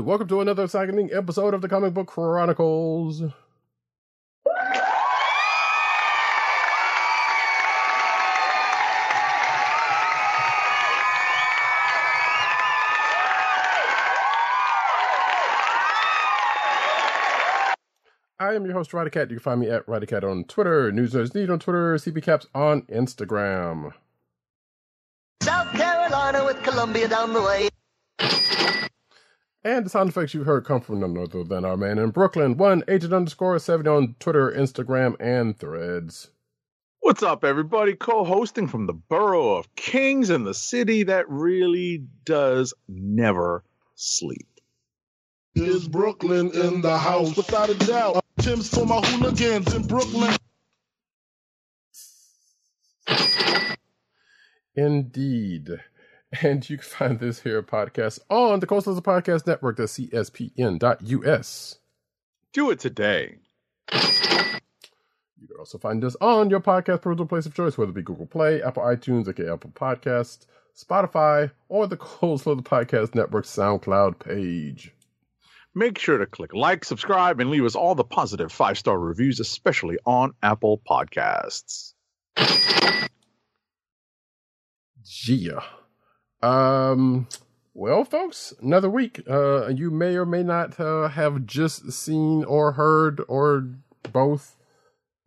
Welcome to another exciting episode of the Comic Book Chronicles. I am your host, Cat. You can find me at Cat on Twitter, News Nerds Need on Twitter, CPCaps on Instagram. South Carolina with Columbia down the way. And the sound effects you've heard come from none other than our man in Brooklyn, one agent underscore 70 on Twitter, Instagram, and threads. What's up, everybody? Co hosting from the borough of Kings in the city that really does never sleep. Is Brooklyn in the house? Without a doubt. Tim's for my hooligans in Brooklyn. Indeed. And you can find this here podcast on the Cold Slither Podcast Network, the CSPN.us. Do it today. You can also find us on your podcast personal place of choice, whether it be Google Play, Apple iTunes, aka Apple Podcast, Spotify, or the Cold Slither Podcast Network SoundCloud page. Make sure to click like, subscribe, and leave us all the positive five star reviews, especially on Apple Podcasts. Yeah. Um. Well, folks, another week. Uh, you may or may not uh, have just seen or heard or both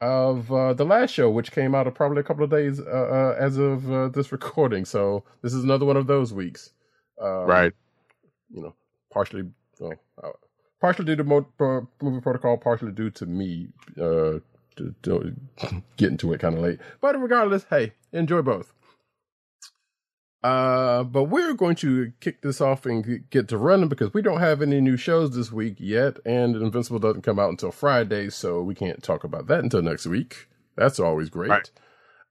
of uh, the last show, which came out probably a couple of days uh, uh, as of uh, this recording. So this is another one of those weeks. Um, right. You know, partially, well, uh, partially due to mo- uh, movie protocol, partially due to me uh, to, to getting to it kind of late. But regardless, hey, enjoy both. Uh, but we're going to kick this off and get to running because we don't have any new shows this week yet, and Invincible doesn't come out until Friday, so we can't talk about that until next week. That's always great. Right.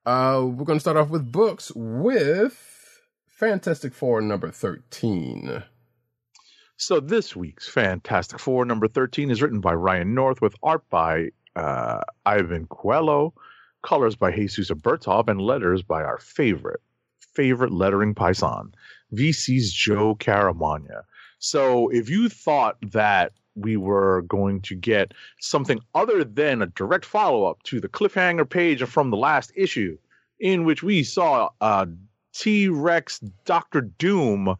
Uh, we're going to start off with books with Fantastic Four number 13. So this week's Fantastic Four number 13 is written by Ryan North with art by uh, Iban Coello, colors by Jesus Aburtov, and letters by our favorite, favorite lettering paisan, VC's Joe Caramagna. So if you thought that we were going to get something other than a direct follow up to the cliffhanger page from the last issue, in which we saw uh, T Rex Doctor Doom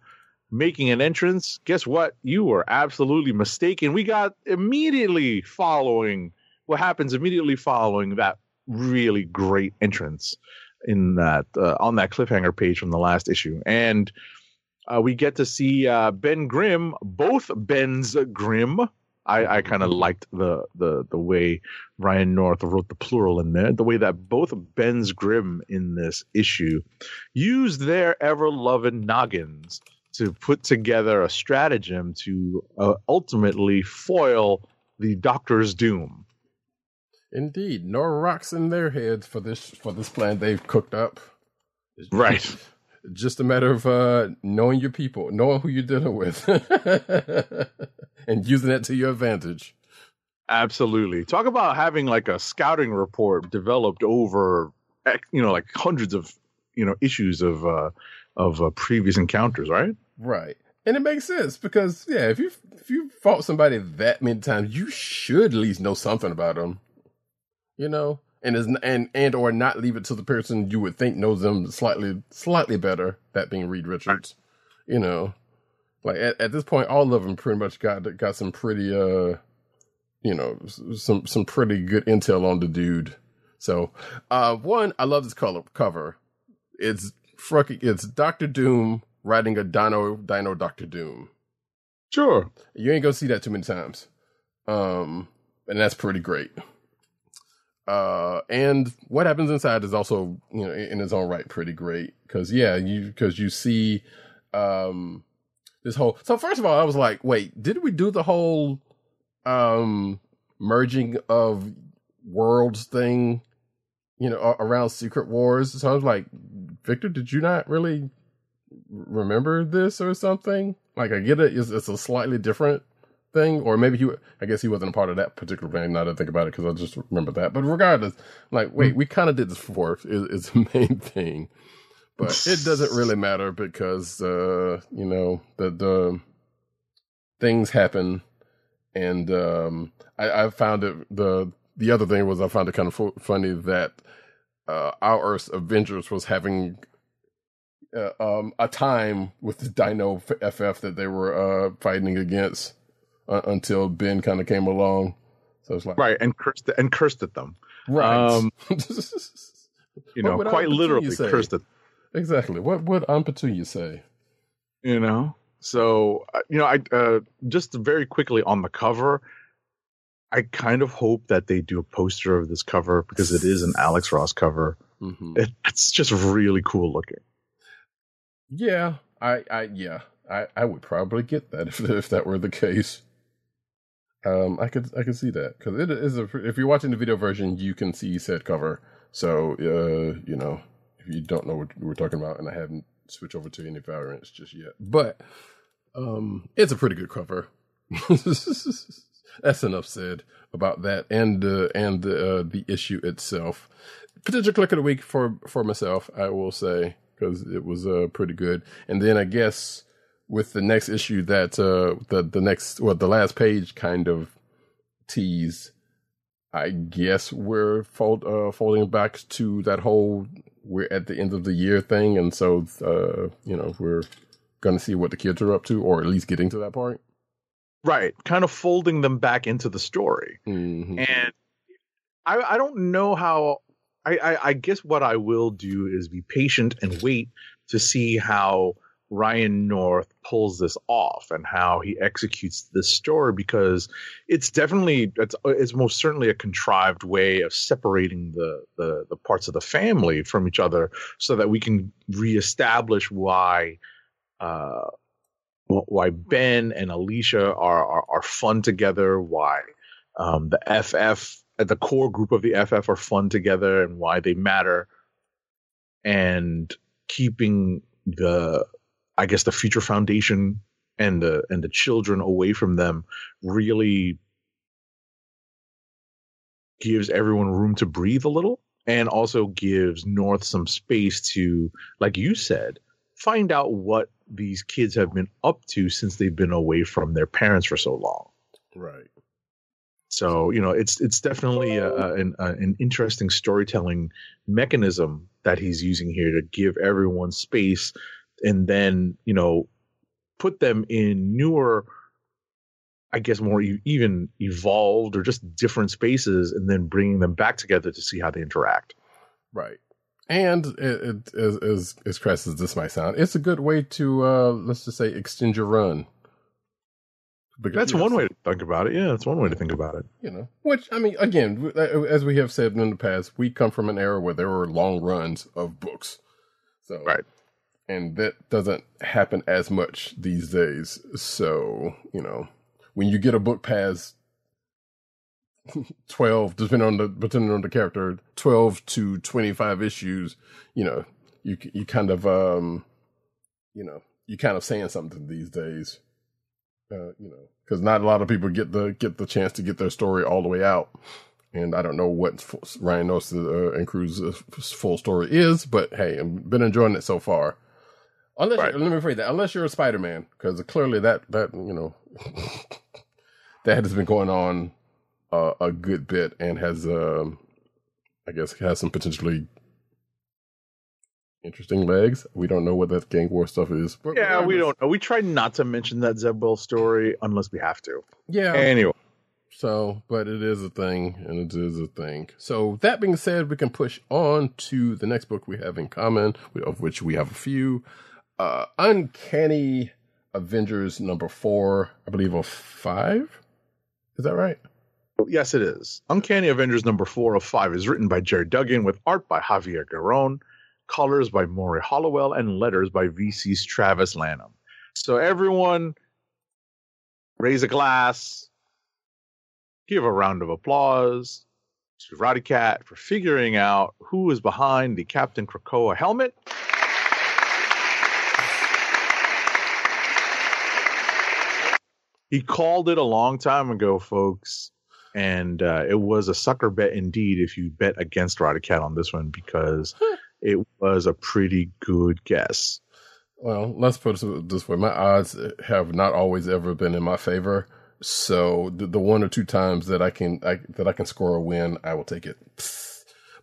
making an entrance, guess what? You were absolutely mistaken. We got immediately following what happens immediately following that really great entrance in that uh, on that cliffhanger page from the last issue, and uh, we get to see uh, Ben Grimm, both Ben's Grimm. I, I kind of liked the the the way Ryan North wrote the plural in there, the way that both Ben's Grimm in this issue used their ever loving noggins to put together a stratagem to uh, ultimately foil the Doctor's doom. Indeed, no rocks in their heads for this for this plan they've cooked up. It's Right. Just, a matter of uh, knowing your people, knowing who you're dealing with, and using that to your advantage. Absolutely. Talk about having like a scouting report developed over, eh, you know, like hundreds of, you know, issues of uh, of uh, previous encounters, right? Right. And it makes sense because yeah, if you if you fought somebody that many times, you should at least know something about them. You know, and is and and or not leave it to the person you would think knows them slightly slightly better. That being Reed Richards. You know, like at, at this point, all of them pretty much got got some pretty uh, you know, some some pretty good intel on the dude. So, uh, one, I love this color cover. It's fucking it's Doctor Doom riding a Dino Dino Doctor Doom. Sure. You ain't gonna see that too many times. Um, and that's pretty great. Uh, and what happens inside is also, you know, in its own right, pretty great. Cause yeah, you, cause you see, um, this whole, so first of all, I was like, wait, did we do the whole, um, merging of worlds thing, you know, around Secret Wars? So I was like, Victor, did you not really remember this or something? Like, I get it, it's, it's a slightly different thing, or maybe he, I guess he wasn't a part of that particular thing. Now that I think about it, because I just remember that. But regardless, like, wait, we kind of did this before. Is, is the main thing, but it doesn't really matter because, uh, you know, the the things happen, and um, I, I found it the the other thing was I found it kind of fu- funny that uh, our Earth's Avengers was having uh, um, a time with the Dino FF that they were uh, fighting against uh, until Ben kind of came along. So it's like Right, and cursed and cursed at them. right. Um, You know, quite literally say? cursed at exactly. What would Petunia say? you know so uh, you know i uh just very quickly on the cover i kind of hope that they do a poster of this cover because it is an alex ross cover hmm it, it's just really cool looking Yeah, I, I, yeah, I, I would probably get that if if that were the case. Um, I could I could see that because it is a. If you're watching the video version, you can see said cover. So, uh, you know, if you don't know what we're talking about, and I haven't switched over to any variants just yet, but um, it's a pretty good cover. That's enough said about that and uh, and uh, the issue itself. Potential kliq of the week for for myself, I will say, because it was uh, pretty good. And then I guess with the next issue that uh, the the next well the last page kind of tease. I guess we're fold, uh, folding back to that whole we're at the end of the year thing, and so uh, you know we're going to see what the kids are up to, or at least getting to that point. right kind of folding them back into the story Mm-hmm. and I, I don't know how I, I i guess what i will do is be patient and wait to see how ryan north pulls this off and how he executes this story because it's definitely it's, it's most certainly a contrived way of separating the, the the parts of the family from each other so that we can reestablish why uh why ben and alicia are are, are fun together why um, the FF, uh, the core group of the FF are fun together and why they matter, and keeping the, I guess, the future foundation and the and the children away from them really gives everyone room to breathe a little, and also gives North some space to, like you said, find out what these kids have been up to since they've been away from their parents for so long. Right. So you know, it's it's definitely a, a, an, a, an interesting storytelling mechanism that he's using here to give everyone space, and then you know, put them in newer, I guess, more e- even evolved or just different spaces, and then bringing them back together to see how they interact. Right. And it, it as, as as crass as this might sound, it's a good way to uh let's just say extend your run. Because, That's you know, one way to think about it. Yeah, that's one way to think about it. you know which i mean again uh, as we have said in the past we come from an era where there were long runs of books so Right. And that doesn't happen as much these days so you know when you get a book past 12 depending on the depending on the character 12 to 25 issues you know you you kind of um you know you kind of saying something these days uh, you know, because not a lot of people get the get the chance to get their story all the way out. And I don't know what Ryan North uh, and crew's full story is, but hey, I've been enjoying it so far. Unless Right. let me phrase that, unless you're a Spider Man, because clearly that that you know that has been going on uh, a good bit and has, um, I guess, has some potentially interesting legs. We don't know what that gang war stuff is. But Yeah, we don't know. We try not to mention that Zeb Wells story unless we have to. Yeah, Anyway. So, but it is a thing, and it is a thing. So, that being said, we can push on to the next book we have in common, of which we have a few. Uh, Uncanny Avengers number four, I believe, of five. Is that right? Yes, it is. Uncanny Avengers number four of five is written by Gerry Duggan with art by Javier Garron, colors by Morry Hollowell, and letters by VC's Travis Lanham. So everyone raise a glass, give a round of applause to Roddy Cat for figuring out who is behind the Captain Krakoa helmet. He called it a long time ago, folks, and uh, it was a sucker bet indeed if you bet against Roddy Cat on this one because it was a pretty good guess. Well, let's put it this way: my odds have not always ever been in my favor. So the, the one or two times that I can I, that I can score a win, I will take it.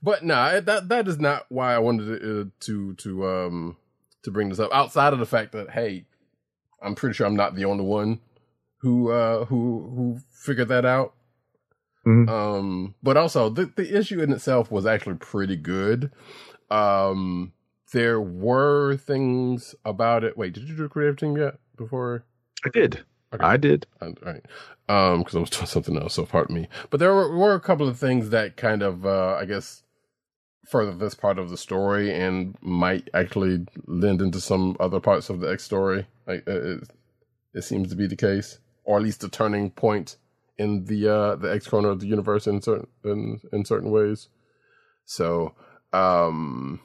But no, nah, that that is not why I wanted to, uh, to to um to bring this up. Outside of the fact that hey, I'm pretty sure I'm not the only one who uh who who figured that out. Mhm. Um, but also the the issue in itself was actually pretty good. Um, there were things about it. Wait, did you do the creative team yet? Before I did. Okay. I did. all right. Um, because I was doing something else, so pardon me. But there were, were a couple of things that kind of, uh, I guess, further this part of the story and might actually lend into some other parts of the X story. Like uh, it, it seems to be the case, or at least a turning point in the uh the X corner of the universe in certain in, in certain ways. So, um,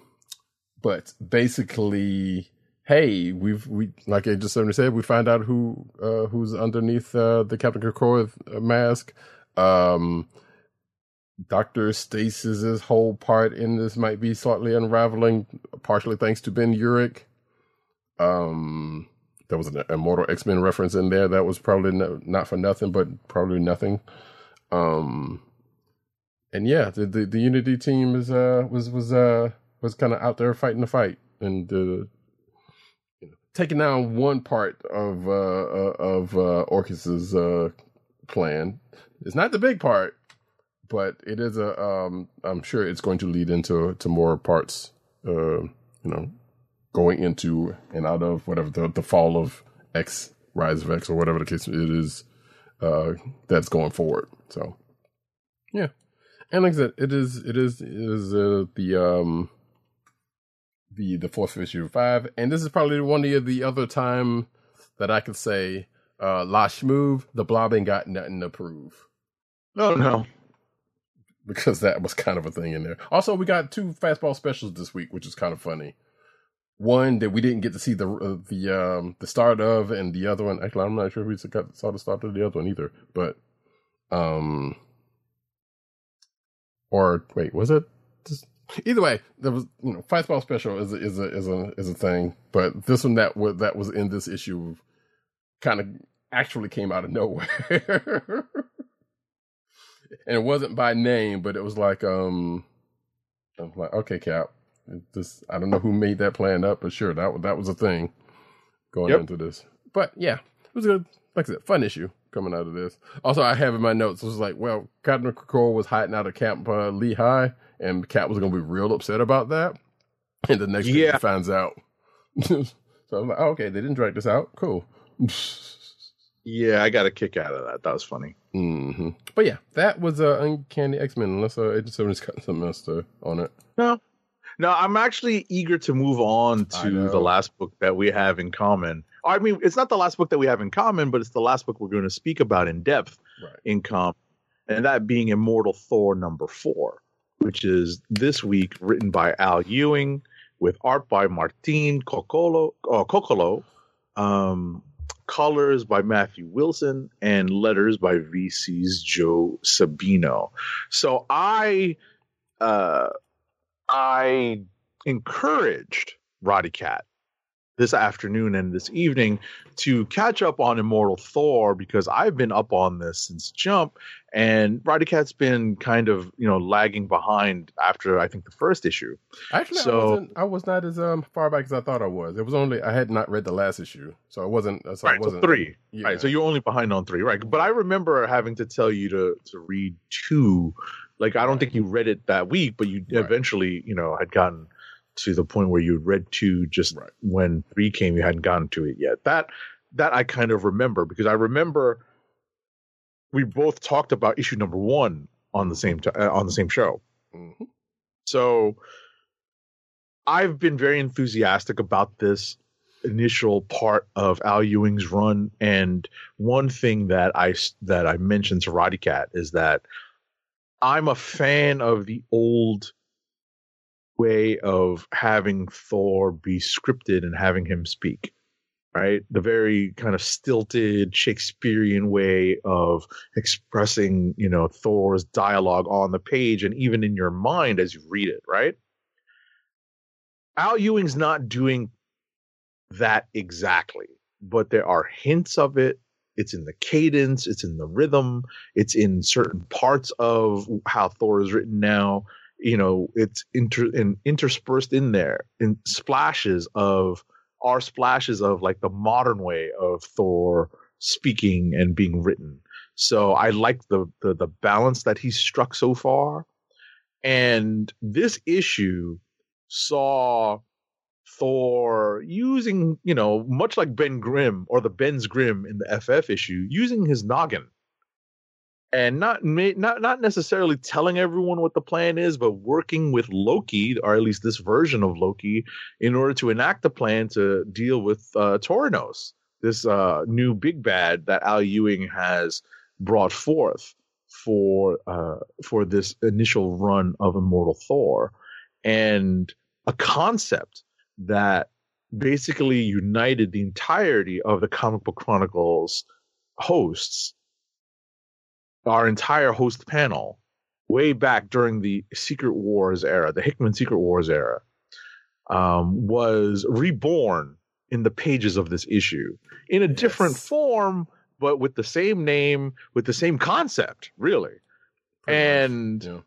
but basically, hey, we've we like I just said, we find out who uh, who's underneath uh, the Captain Krakoa mask. Um, Doctor Stasis's whole part in this might be slightly unraveling, partially thanks to Ben Urich. Um, there was an Immortal X Men reference in there that was probably no, not for nothing, but probably nothing. Um, and yeah, the, the the Unity team is uh was was uh was kind of out there fighting the fight and uh, you know, taking down one part of uh, uh of uh Orchis's uh plan. It's not the big part, but it is a um I'm sure it's going to lead into to more parts uh you know going into and out of whatever the the fall of X Rise of X or whatever the case it is uh that's going forward. So yeah. And like I said, it is it is it is uh, the um the the fourth issue of five, and this is probably one of the other time that I could say uh La Shmoove, the blob ain't got nothing to prove No, no. because that was kind of a thing in there. Also, we got two fastball specials this week, which is kind of funny. One that we didn't get to see the uh, the um the start of, and the other one actually I'm not sure if we saw the start of the other one either. But um, or wait, was it? Just, either way, there was you know fastball special is a, is a is a is a thing, but this one that was that was in this issue kind of actually came out of nowhere. and it wasn't by name, but it was like, um, I'm like, okay, Cap, this I don't know who made that plan up, but sure, that was that was a thing going Yep. into this. But yeah, it was good. Like I said, fun issue coming out of this. Also, I have in my notes it was like, well, Captain Krakoa was hiding out of Camp uh, Lehigh, and Cap was going to be real upset about that. And the next Yeah. he finds out. so I'm like, oh, okay, they didn't drag this out. Cool. Yeah, I got a kick out of that. That was funny. hmm But yeah, that was uh, Uncanny X Men. Unless uh, Agent Seven's got something else to, on it. No, no, I'm actually eager to move on to the last book that we have in common. I mean, it's not the last book that we have in common, but it's the last book we're going to speak about in depth Right. in common, and that being Immortal Thor number four, which is this week written by Al Ewing with art by Martin Coccolo, uh, Coccolo, um, colors by Matthew Wilson, and letters by VC's Joe Sabino. So I, uh, I encouraged Roddy Cat this afternoon and this evening to catch up on Immortal Thor because I've been up on this since Jump, and Roddy Cat's been kind of you know lagging behind after I think the first issue. Actually, I wasn't. I was not as um far back as I thought I was. It was only I had not read the last issue, so I wasn't. So right, so wasn't three. Yeah. Right, so you're only behind on three, right? But I remember having to tell you to to read two. Like I don't think you read it that week, but you Right. eventually, you know, had gotten to the point where you read two just Right. when three came. You hadn't gotten to it yet. That that I kind of remember because I remember we both talked about issue number one on the same t- uh, on the same show. Mhm. So I've been very enthusiastic about this initial part of Al Ewing's run, and one thing that I that I mentioned to Roddy Cat is that I'm a fan of the old way of having Thor be scripted and having him speak. Right, the very kind of stilted Shakespearean way of expressing, you know, Thor's dialogue on the page and even in your mind as you read it. Right, Al Ewing's not doing that exactly, but there are hints of it. It's in the cadence, it's in the rhythm, it's in certain parts of how Thor is written now. You know, it's inter in, interspersed in there in splashes of are splashes of like the modern way of Thor speaking and being written. So I like the the, the balance that he's struck so far. And this issue saw Thor using, you know, much like Ben Grimm or the Ben's Grimm in the FF issue, using his noggin. And not not not necessarily telling everyone what the plan is, but working with Loki, or at least this version of Loki, in order to enact the plan to deal with uh, Torinos, this uh, new big bad that Al Ewing has brought forth for uh, for this initial run of Immortal Thor, and a concept that basically united the entirety of the Comic Book Chronicles hosts, our entire host panel, way back during the Secret Wars era, the Hickman Secret Wars era, um, was reborn in the pages of this issue in a different form, but with the same name, with the same concept, really. Pretty and Yeah.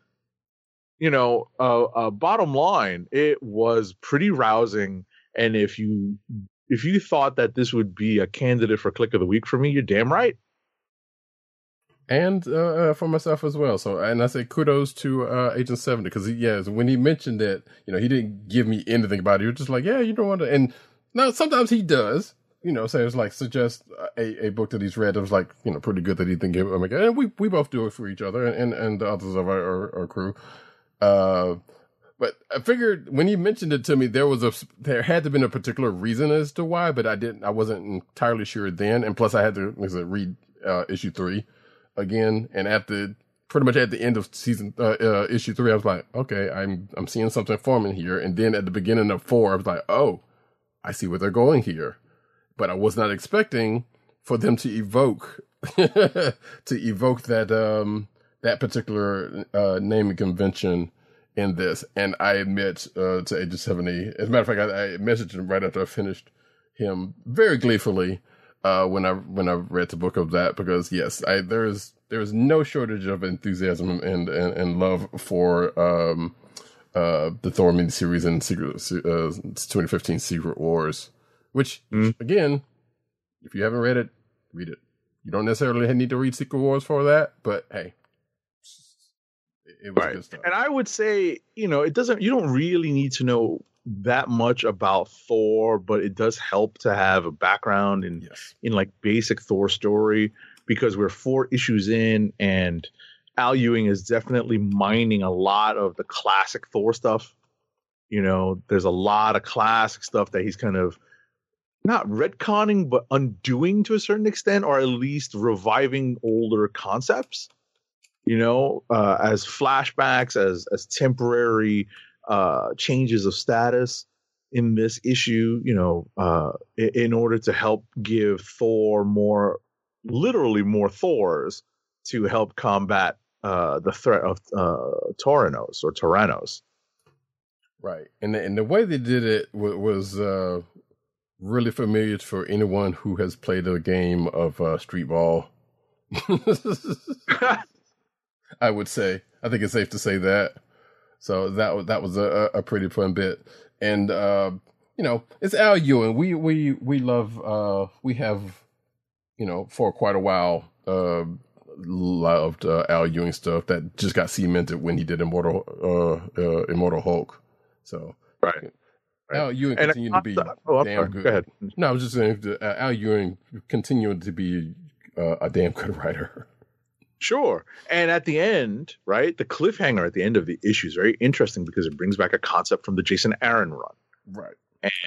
You know, uh, uh, bottom line, it was pretty rousing. And if you if you thought that this would be a candidate for kliq of the week for me, you're damn right. and uh, uh, for myself as well. So, and I say kudos to uh, Agent Seventy because yeah, when he mentioned it, you know, he didn't give me anything about it. He was just like, yeah, you don't want to. And now sometimes he does, you know, say it's like suggest a, a book that he's read that was like you know pretty good that he didn't give. Oh my god, and we we both do it for each other and and the others of our our, our crew. Uh, but I figured when he mentioned it to me, there was a there had to have been a particular reason as to why, but I didn't. I wasn't entirely sure then, and plus I had to read uh, issue three again, and the pretty much at the end of season uh, uh, issue three, I was like, okay, I'm I'm seeing something forming here, and then at the beginning of four, I was like, oh, I see where they're going here, but I was not expecting for them to evoke to evoke that um that particular uh naming convention in this, and I admit uh, to Agent Seventy. As a matter of fact, I, I messaged him right after I finished him very gleefully uh, when I when I read the book of that because yes, I there is there is no shortage of enthusiasm and and, and love for um, uh, the Thor mini series and Secret uh, 2015 Secret Wars, which again, if you haven't read it, read it. You don't necessarily need to read Secret Wars for that, but hey, it, was good stuff. And I would say, you know, it doesn't. You don't really need to know that much about Thor, but it does help to have a background in yes, in like basic Thor story because we're four issues in and Al Ewing is definitely mining a lot of the classic Thor stuff. You know, there's a lot of classic stuff that he's kind of not retconning, but undoing to a certain extent, or at least reviving older concepts. You know, uh, as flashbacks, as as temporary uh, changes of status in this issue. You know, uh, in, in order to help give Thor more, literally more Thors to help combat uh, the threat of uh, Toranos or Tyrannos. right. And the, and the way they did it was, was uh, really familiar for anyone who has played a game of uh, street ball. I would say. I think it's safe to say that. So that was that was a, a pretty fun bit, and uh, you know it's Al Ewing. We we we love. Uh, we have, you know, for quite a while, uh, loved uh, Al Ewing stuff that just got cemented when he did Immortal uh, uh, Immortal Hulk. So Right. Right. Al Ewing And I- to be oh, damn sorry. good. Go ahead. No, I was just saying uh, Al Ewing continuing to be uh, a damn good writer. Sure. And at the end, right, the cliffhanger at the end of the issue is very interesting because it brings back a concept from the Jason Aaron run. Right.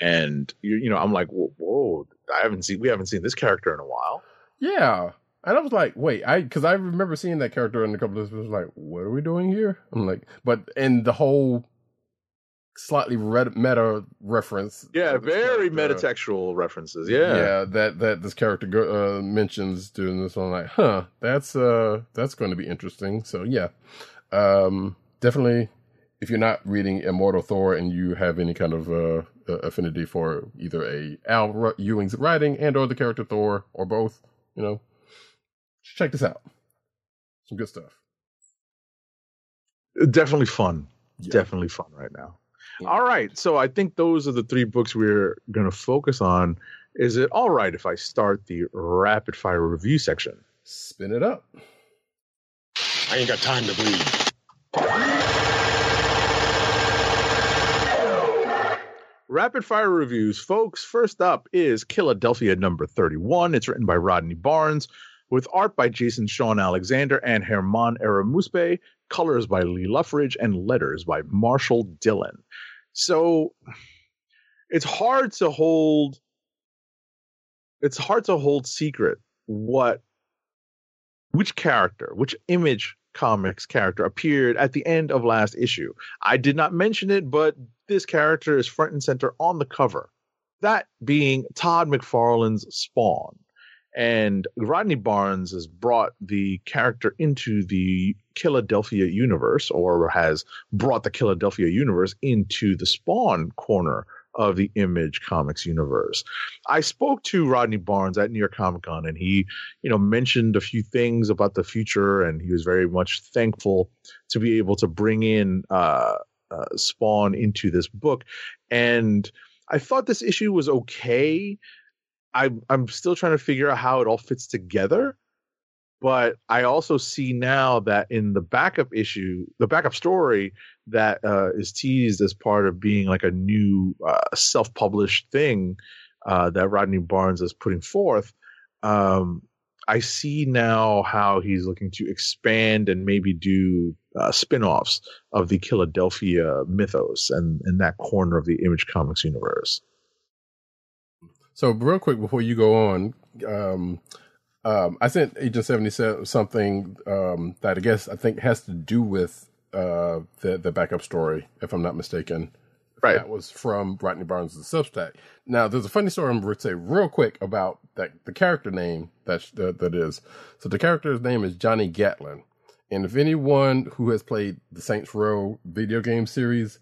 And you, you know, I'm like, whoa, whoa, I haven't seen, we haven't seen this character in a while. Yeah. And I was like, wait, I because I remember seeing that character in a couple of was like, what are we doing here? I'm like, but and the whole slightly red, meta reference. Yeah, very metatextual references. Yeah. yeah that that this character go, uh, mentions doing this one like huh that's uh that's going to be interesting so yeah um definitely if you're not reading immortal thor and you have any kind of uh uh, affinity for either a al ewing's writing and or the character thor or both you know check this out some good stuff Definitely fun. Yeah. Definitely fun right now. Yeah. All right. So I think those are the three books we're going to focus on. Is it all right if I start the rapid fire review section? spin it up I ain't got time to bleed. Rapid fire reviews, folks. First up is Killadelphia number 31. It's written by Rodney Barnes with art by Jason Shawn Alexander and German Erramouspe, colors by Lee Loughridge, and letters by Marshall Dillon. So it's hard to hold it's hard to hold secret what which character, which image comics character appeared at the end of last issue. I did not mention it, but this character is front and center on the cover. That being Todd McFarlane's Spawn. And Rodney Barnes has brought the character into the Killadelphia universe, or has brought the Killadelphia universe into the Spawn corner of the Image Comics universe. I spoke to Rodney Barnes at New York Comic Con, and he, you know, mentioned a few things about the future, and he was very much thankful to be able to bring in uh, uh, Spawn into this book. And I thought this issue was okay. I, I'm still trying to figure out how it all fits together. But I also see now that in the backup issue, the backup story that uh, is teased as part of being like a new uh, self-published thing uh, that Rodney Barnes is putting forth, um, I see now how he's looking to expand and maybe do uh, spin-offs of the Killadelphia mythos and in that corner of the Image Comics universe. So real quick before you go on, um, um, I sent Agent Seventy Seven something um, that I guess I think has to do with uh, the the backup story, if I'm not mistaken. Right. That was from Rodney Barnes' Substack. Now, there's a funny story I'm going to say real quick about that the character name that that, that is. So the character's name is Johnny Gatlin, and if anyone who has played the Saints Row video game series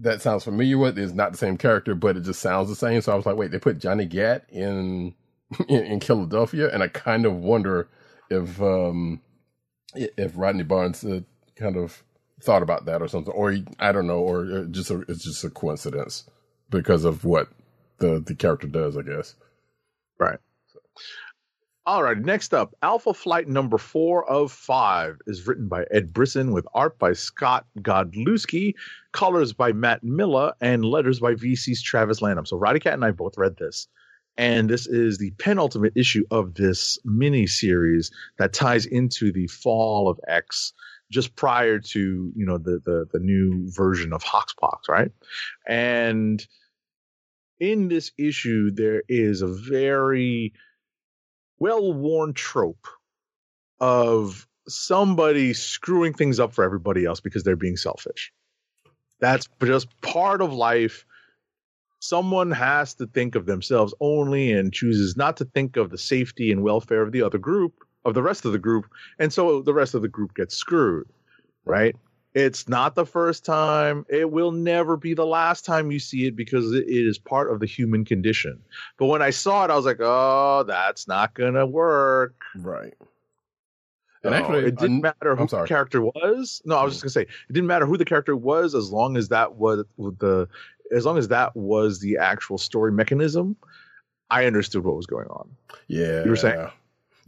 that sounds familiar with is not the same character, but it just sounds the same. So I was like, wait, they put Johnny Gat in in, in Killadelphia, and I kind of wonder if um if Rodney Barnes uh, kind of thought about that or something, or he, I don't know, or uh, just a, it's just a coincidence because of what the the character does, I guess. Right. All right. Next up, Alpha Flight number four of five is written by Ed Brisson with art by Scott Godlewski, colors by Matt Milla, and letters by VC's Travis Lanham. So Roddy Cat and I both read this. And this is the penultimate issue of this mini series that ties into the fall of X just prior to, you know, the the, the new version of Hoxpox, right? And in this issue, there is a very well worn trope of somebody screwing things up for everybody else because they're being selfish. That's just part of life. Someone has to think of themselves only and chooses not to think of the safety and welfare of the other group, of the rest of the group. And so the rest of the group gets screwed, right? It's not the first time. It will never be the last time you see it because it is part of the human condition. But when I saw it, I was like, oh, that's not going to work. Right. And And actually, it didn't I'm- matter who the character was. No, I was just gonna say it didn't matter who the character was as long as that was the as long as that was the actual story mechanism. I understood what was going on. Yeah. You were saying?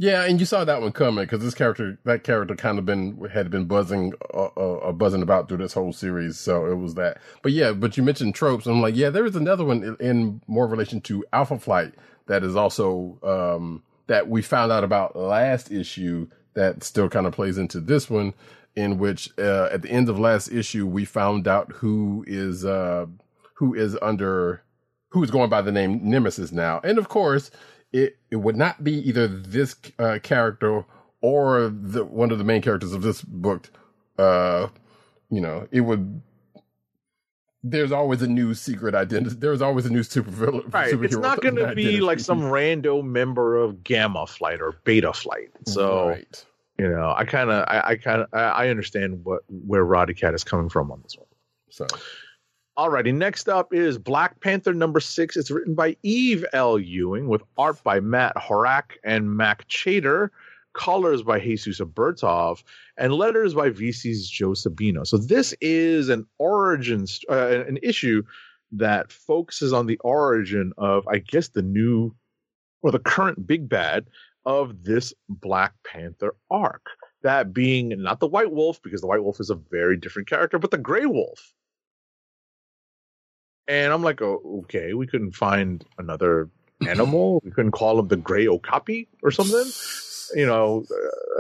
Yeah, and you saw that one coming because this character, that character, kind of been had been buzzing, uh, uh, uh, buzzing about through this whole series. So it was that. But yeah, but you mentioned tropes. I'm like, yeah, there is another one in, in more relation to Alpha Flight that is also um, that we found out about last issue that still kind of plays into this one, in which uh, at the end of last issue we found out who is uh, who is under who is going by the name Nemesis now, and of course it it would not be either this uh, character or the one of the main characters of this book. Uh, you know, it would. There's always a new secret identity. There's always a new super villain. Right. Superhero It's not going to be like some rando member of Gamma Flight or Beta Flight. So right. you know, I kind of, I, I kind of, I, I understand what where Roddy Cat is coming from on this one. So Alrighty, next up is Black Panther number six. It's written by Eve L. Ewing with art by Matt Horak and Mac Chater, colors by Jesus Aburtov, and letters by VC's Joe Sabino. So this is an origin, uh, an issue that focuses on the origin of, I guess, the new or the current big bad of this Black Panther arc. That being not the White Wolf, because the White Wolf is a very different character, but the Gray Wolf. And I'm like, oh, okay, we couldn't find another animal. we couldn't call him the Gray Okapi or something. You know,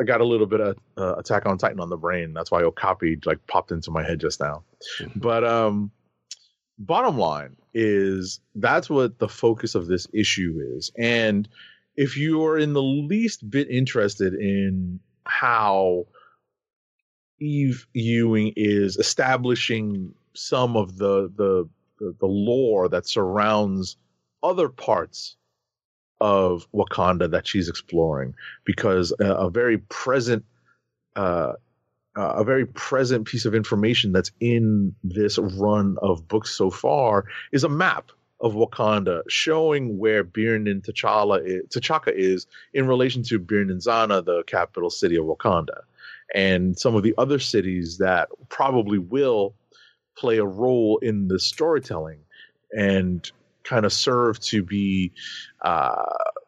I got a little bit of uh, Attack on Titan on the brain. That's why Okapi like popped into my head just now. But um, bottom line is that's what the focus of this issue is. And if you are in the least bit interested in how Eve Ewing is establishing some of the the the, lore that surrounds other parts of Wakanda that she's exploring, because a, a very present uh, a very present piece of information that's in this run of books so far is a map of Wakanda showing where Birnin T'Challa is, T'Chaka is in relation to Birnin Zana, the capital city of Wakanda, and some of the other cities that probably will play a role in the storytelling and kind of serve to be uh,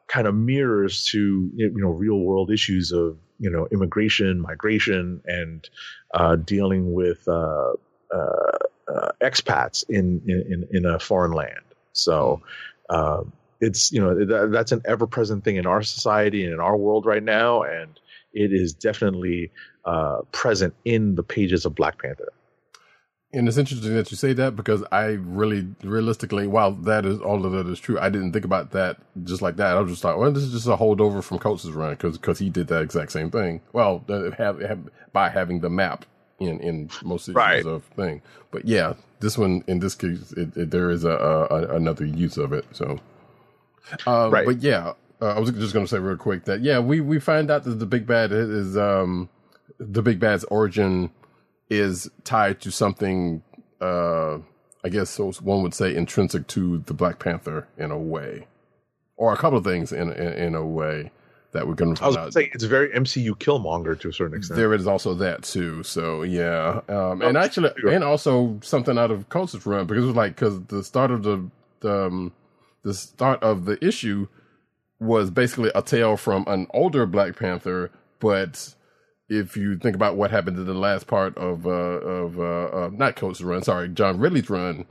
kind of mirrors to you know real world issues of you know immigration, migration, and uh, dealing with uh, uh, uh, expats in, in in a foreign land. So um, it's you know that, that's an ever present thing in our society and in our world right now, and it is definitely uh, present in the pages of Black Panther. And it's interesting that you say that because I really, realistically, while that is all of that is true, I didn't think about that just like that. I was just like, well, this is just a holdover from Coates' run because because he did that exact same thing. Well, uh, have, have, by having the map in in most of Right. of thing. But yeah, this one in this case, it, it, there is a, a another use of it. So, uh, Right. But yeah, uh, I was just going to say real quick that yeah, we we find out that the big bad is um the big bad's origin is tied to something uh I guess so one would say intrinsic to the Black Panther in a way. Or a couple of things in in, in a way that we're going to I was gonna out. say it's very MCU Killmonger to a certain extent. There is also that too. So yeah, um, Oh, and actually, sure. and also something out of Coates' run because it was like because the start of the the, um, the start of the issue was basically a tale from an older Black Panther, but if you think about what happened in the last part of uh, of uh, uh, not Coates' run, sorry, John Ridley's run,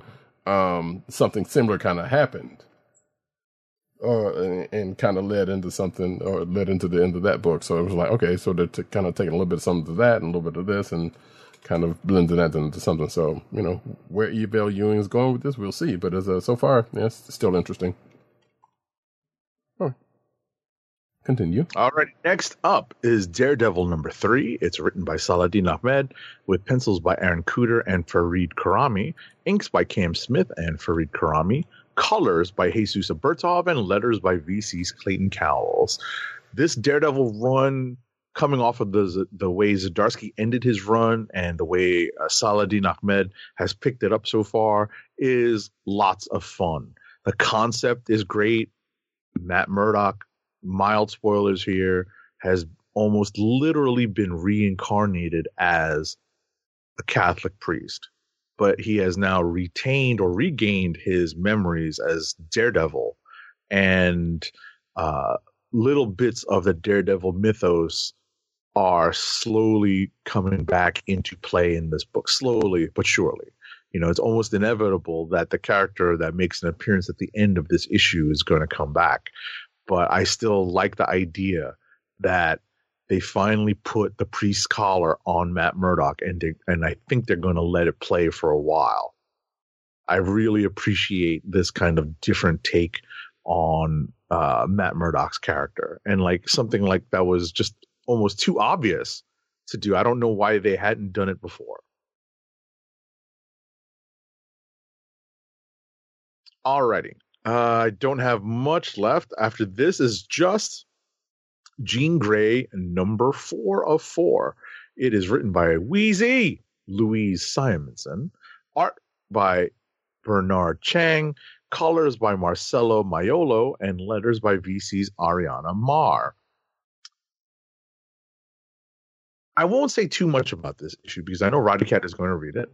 um, something similar kind of happened. Or and, and kind of led into something, or led into the end of that book. So it was like, okay, so they're t- kind of taking a little bit of something to that, and a little bit of this, and kind of blending that into something. So you know where Eve L. Ewing is going with this, we'll see. But as uh, so far, it's still interesting. Huh. Continue. All right. Next up is Daredevil number three. It's written by Saladin Ahmed with pencils by Aaron Kuder and Farid Karami, inks by Cam Smith and Farid Karami, colors by Jesus Aburtov, and letters by VC's Clayton Cowles. This Daredevil run, coming off of the the way Zdarsky ended his run and the way uh, Saladin Ahmed has picked it up so far, is lots of fun. The concept is great. Matt Murdock mild spoilers here, has almost literally been reincarnated as a Catholic priest. But he has now retained or regained his memories as Daredevil. And uh, little bits of the Daredevil mythos are slowly coming back into play in this book, slowly but surely. You know, it's almost inevitable that the character that makes an appearance at the end of this issue is going to come back. But I still like the idea that they finally put the priest collar on Matt Murdock, and they, and I think they're going to let it play for a while. I really appreciate this kind of different take on uh, Matt Murdock's character, and like something like that was just almost too obvious to do. I don't know why they hadn't done it before. Alrighty. I don't have much left. After this is just Jean Grey, number four of four. It is written by Weezie Louise Simonson, art by Bernard Chang, colors by Marcelo Maiolo, and letters by VC's Ariana Maher. I won't say too much about this issue because I know Roddykat is going to read it.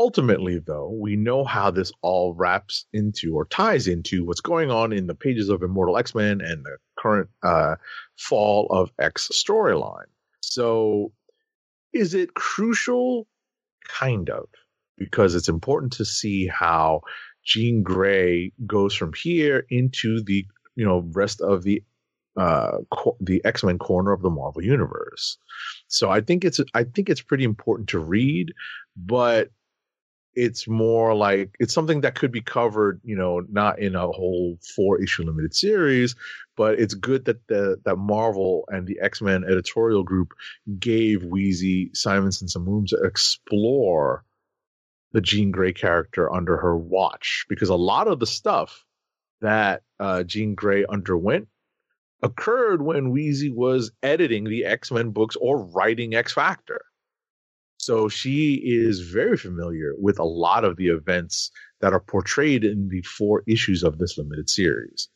Ultimately, though, we know how this all wraps into or ties into what's going on in the pages of Immortal X Men and the current uh, Fall of X storyline. So, is it crucial? Kind of, because it's important to see how Jean Grey goes from here into the you know rest of the uh co- the X-Men corner of the Marvel universe. So I think it's I think it's pretty important to read, but it's more like it's something that could be covered, you know, not in a whole four issue limited series, but it's good that the that Marvel and the X-Men editorial group gave Weezie Simonson some room to explore the Jean Grey character under her watch because a lot of the stuff that uh, Jean Grey underwent occurred when Weezie was editing the X Men books or writing X Factor. So she is very familiar with a lot of the events that are portrayed in the four issues of this limited series.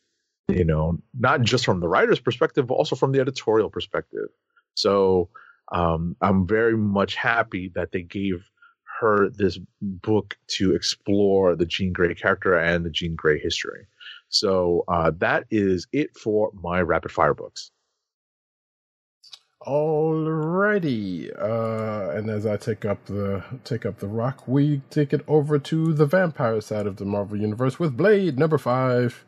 You know, not just from the writer's perspective, but also from the editorial perspective. So um, I'm very much happy that they gave her this book to explore the Jean Grey character and the Jean Grey history. So uh, that is it for my rapid fire books. Alrighty, uh, and as I take up the take up the rock, we take it over to the vampire side of the Marvel universe with Blade number five,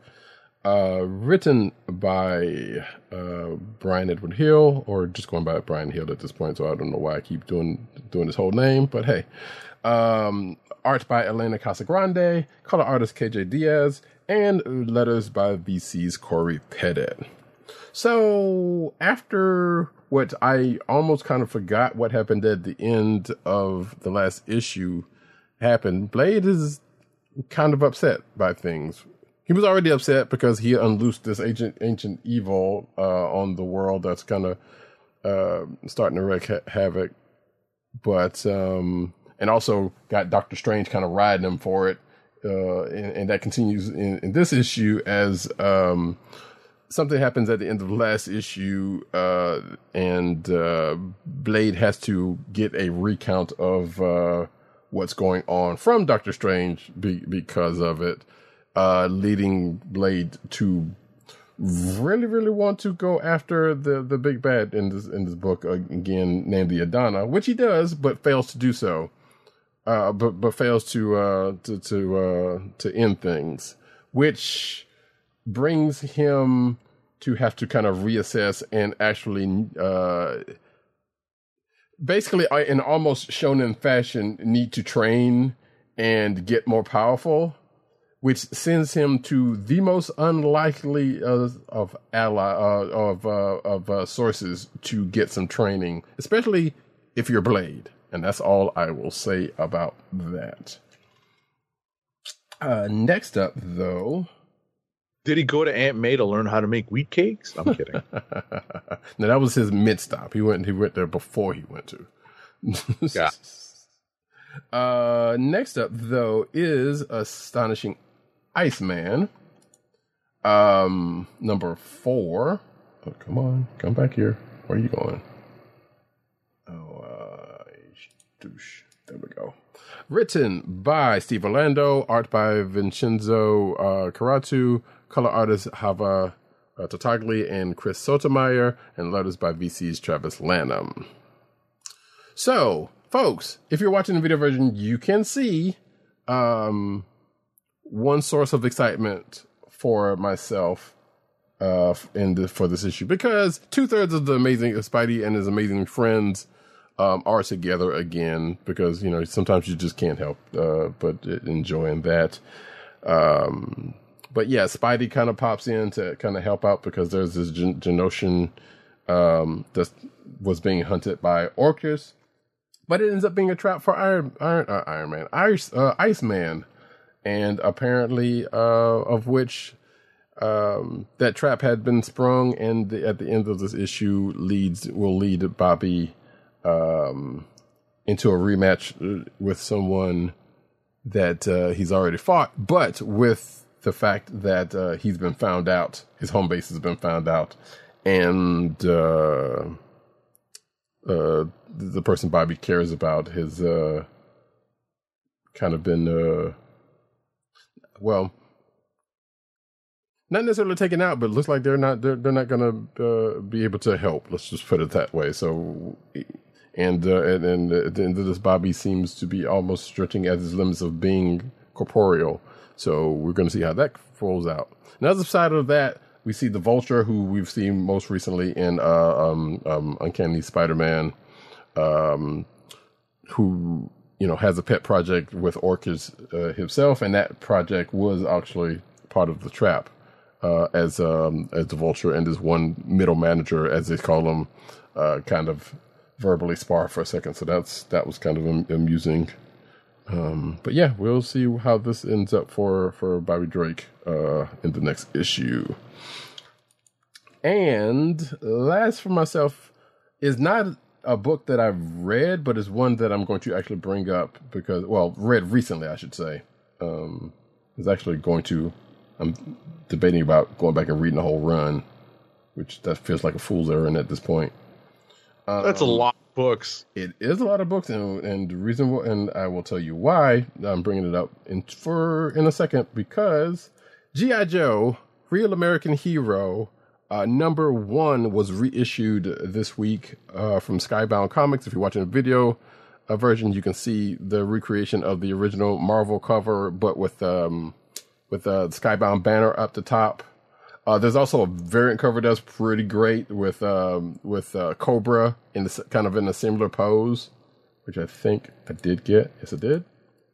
uh, written by uh, Bryan Edward Hill, or just going by Bryan Hill at this point. So I don't know why I keep doing doing his whole name, but hey, um, art by Elena Casagrande, color artist KJ Diaz, and letters by VC's Corey Pettit. So after what I almost kind of forgot what happened at the end of the last issue happened, Blade is kind of upset by things. He was already upset because he unloosed this ancient ancient evil uh, on the world that's kind of uh, starting to wreak ha- havoc. But um, and also got Doctor Strange kind of riding him for it, uh, and, and, that continues in, in this issue as um, something happens at the end of the last issue, uh, and uh, Blade has to get a recount of uh, what's going on from Doctor Strange be- because of it, uh, leading Blade to really, really want to go after the the big bad in this in this book uh, again, named the Adana, which he does, but fails to do so. Uh, but but fails to to to to end things, which brings him to have to kind of reassess and actually uh, basically uh, in almost shonen fashion need to train and get more powerful which sends him to the most unlikely uh, of ally uh, of uh, of uh, sources to get some training especially if you're blade. And that's all i will say about that. Uh, next up though did he go to Aunt May to learn how to make wheat cakes? I'm kidding. no, that was his mid stop. He went he went there before he went to. yeah. Uh, next up though is astonishing Iceman. Um, number four. Oh, come on, come back here. Where are you going? Oh, uh, douche. There we go. Written by Steve Orlando, art by Vincenzo uh, Carratù, color artists Hava uh, Tartaglia and Chris Sotomayor, and letters by VC's Travis Lanham. So, folks, if you're watching the video version, you can see um, one source of excitement for myself uh, in the, for this issue because two thirds of the amazing Spidey and his amazing friends um, are together again because you know sometimes you just can't help uh, but enjoying that. Um, but yeah, Spidey kind of pops in to kind of help out because there's this Gen- Genoshan um, that was being hunted by Orchis, but it ends up being a trap for Iron Iron uh, Iron Man, Ice uh, Iceman, and apparently uh, of which um, that trap had been sprung, and the, at the end of this issue leads will lead Bobby um, into a rematch uh, with someone that uh, he's already fought, but with the fact that uh, he's been found out, his home base has been found out, and uh, uh, the person Bobby cares about has uh, kind of been, uh, well, not necessarily taken out, but looks like they're not they're, they're not going to uh, be able to help. Let's just put it that way. So, and and, and at the end of this, Bobby seems to be almost stretching at his limits of being corporeal. So we're going to see how that rolls out. And other side of that, we see the Vulture, who we've seen most recently in uh, um, um, Uncanny Spider-Man, um, who you know has a pet project with Orchis uh, himself, and that project was actually part of the trap uh, as um, as the Vulture and his one middle manager, as they call him, uh, kind of verbally spar for a second. So that's that was kind of am- amusing. Um, but yeah, we'll see how this ends up for for Bobby Drake uh, in the next issue. And last for myself is not a book that I've read, but is one that I'm going to actually bring up because, well, read recently, I should say. Um, is actually going to. I'm debating about going back and reading the whole run, which that feels like a fool's errand at this point. That's a Um, lot books. It is a lot of books, and and the reason, and I will tell you why I'm bringing it up in for in a second because GI Joe, Real American Hero, uh, number one was reissued this week uh, from Skybound Comics. If you're watching a video uh, version, you can see the recreation of the original Marvel cover, but with um with the Skybound banner up the top. Uh, there's also a variant cover that's pretty great with um, with uh, Cobra in the kind of in a similar pose, which I think I did get. Yes, I did.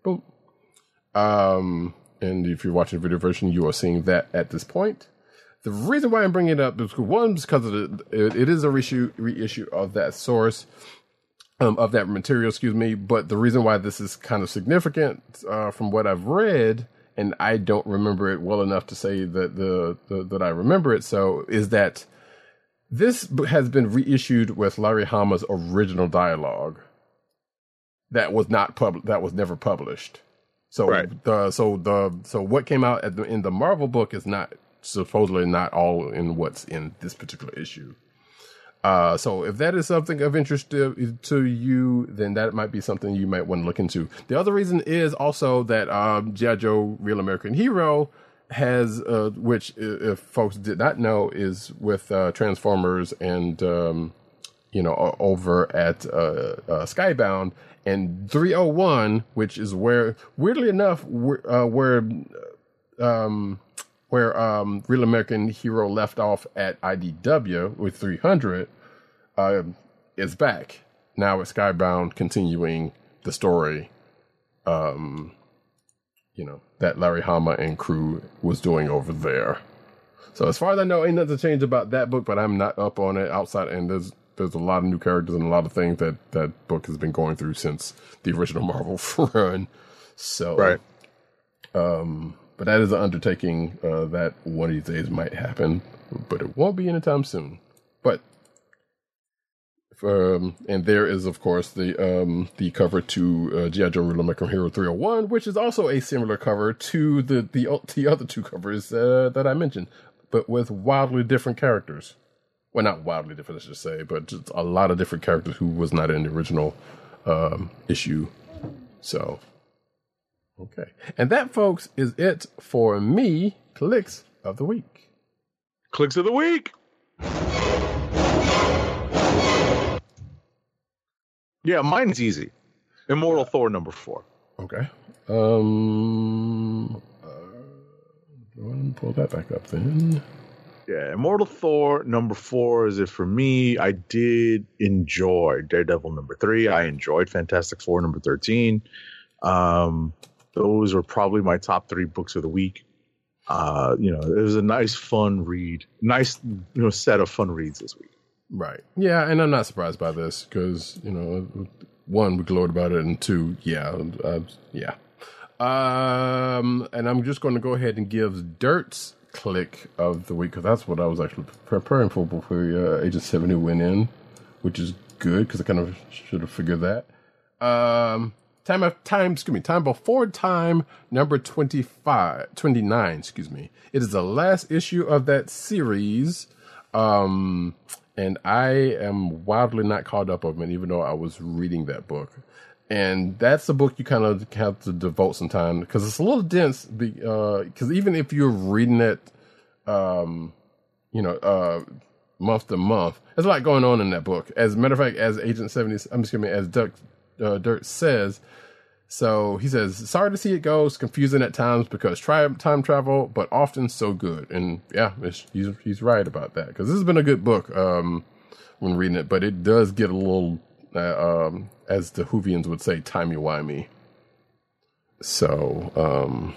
Boom. Um, and if you're watching the video version, you are seeing that at this point. The reason why I'm bringing it up is one, because the, it, it is a reissue reissue of that source, um, of that material, excuse me. But the reason why this is kind of significant, uh, from what I've read, and I don't remember it well enough to say that the, the that I remember it. So is that this has been reissued with Larry Hama's original dialogue that was not pub that was never published. So Right. the so the so what came out at the, in the Marvel book is not supposedly not all in what's in this particular issue. Uh, so if that is something of interest to, to you, then that might be something you might want to look into. The other reason is also that um, G.I. Joe Real American Hero has, uh, which if folks did not know, is with uh, Transformers and um, you know over at uh, uh, Skybound and 301, which is where weirdly enough where, uh, where um, where um, Real American Hero left off at IDW with 300 um, is back now at Skybound, continuing the story. Um, you know that Larry Hama and crew was doing over there. So as far as I know, ain't nothing changed about that book, but I'm not up on it outside. And there's there's a lot of new characters and a lot of things that that book has been going through since the original Marvel run. So Right. um, but that is an undertaking uh, that one of these days might happen, but it won't be anytime soon. But um, and there is of course the um the cover to uh, GI Joe American Hero 301, which is also a similar cover to the the the other two covers uh, that I mentioned, but with wildly different characters. Well, not wildly different, let's just say, but just a lot of different characters who was not in the original um, issue. So Okay. And that, folks, is it for me, Kliqs of the Week. Kliqs of the week. Yeah, mine's easy. Immortal Thor number four. Okay. Um. Uh, go ahead and pull that back up then. Yeah, Immortal Thor number four is it for me. I did enjoy Daredevil number three. I enjoyed Fantastic Four number thirteen. Um, those were probably my top three books of the week. Uh, you know, it was a nice, fun read. Nice, you know, set of fun reads this week. Right. Yeah, and I'm not surprised by this because you know, one we gloated about it, and two, yeah, uh, yeah. Um, and I'm just going to go ahead and give Dirt's kliq of the week because that's what I was actually preparing for before uh, Agent Seventy went in, which is good because I kind of should have figured that. Um, time of time, excuse me, time before time number 25, 29, excuse me. It is the last issue of that series. Um, and I am wildly not caught up on it, even though I was reading that book. And that's a book you kind of have to devote some time because it's a little dense. Because even if you're reading it, um, you know, uh, month to month, there's a lot going on in that book. As a matter of fact, as Agent Seventy, I'm excuse me, as Dirk, uh, Dirk says, so he says, sorry to see it go. It's confusing at times because try time travel, but often so good. And yeah, he's, he's right about that because this has been a good book um, when reading it, but it does get a little, uh, um, as the Whovians would say, timey-wimey. So, um,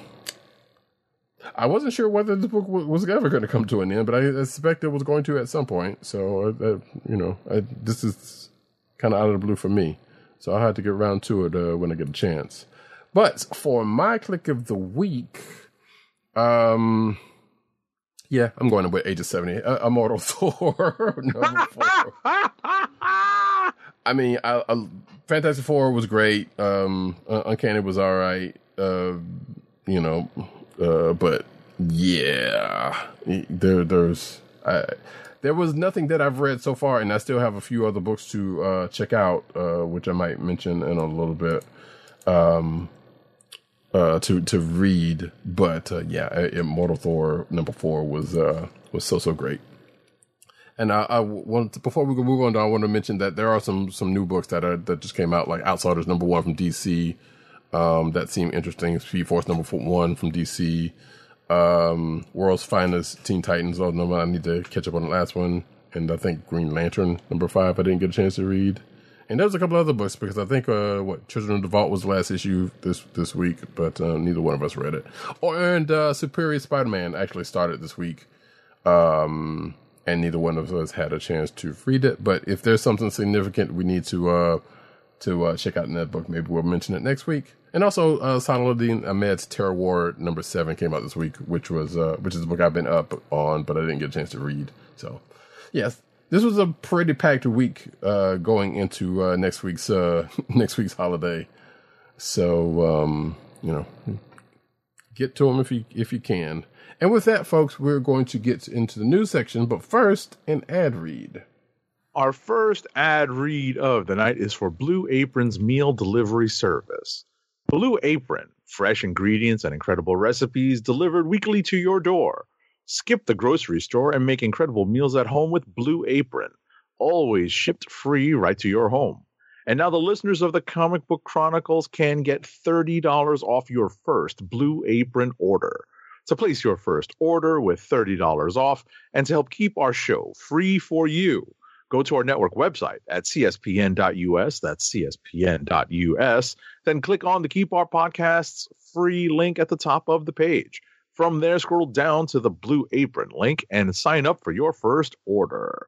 I wasn't sure whether the book was ever going to come to an end, but I suspect it was going to at some point. So, uh, you know, this is kind of out of the blue for me. So I had to get around to it uh, when I get a chance. But for my kliq of the week, um, yeah, I'm going with Age of 70. Uh, Immortal Thor, number four. I mean, I, I, Fantastic Four was great. Um, Uncanny was all right. Uh, you know, uh, but yeah, there, there's, I, there was nothing that I've read so far, and I still have a few other books to uh, check out, uh, which I might mention in a little bit. Um, uh, to to read, but uh, yeah, Immortal Thor number four was uh, was so so great. And I, I want before we can move on, I want to mention that there are some some new books that are that just came out, like Outsiders number one from DC, um, that seem interesting. Speed Force number one from DC, um, World's Finest Teen Titans. Oh no, I need to catch up on the last one, and I think Green Lantern number five. I didn't get a chance to read, and there's a couple other books because I think uh, what Children of the Vault was the last issue this this week, but uh, neither one of us read it. Oh, and uh, Superior Spider-Man actually started this week. Um, and neither one of us had a chance to read it. But if there's something significant we need to uh, to uh, check out in that book, maybe we'll mention it next week. And also, uh, Ahmed's Terror War number seven came out this week, which was uh, which is a book I've been up on, but I didn't get a chance to read. So, yes, this was a pretty packed week uh, going into uh, next week's uh, next week's holiday. So, um, you know, get to them if you if you can. And with that, folks, we're going to get into the news section, but first, an ad read. Our first ad read of the night is for Blue Apron's meal delivery service. Blue Apron, fresh ingredients and incredible recipes delivered weekly to your door. Skip the grocery store and make incredible meals at home with Blue Apron, always shipped free right to your home. And now the listeners of the Comic Book Chronicles can get $30 off your first Blue Apron order. To place your first order with $30 off and to help keep our show free for you, go to our network website at cspn.us. That's cspn.us. Then click on the Keep Our Podcasts free link at the top of the page. From there, scroll down to the Blue Apron link and sign up for your first order.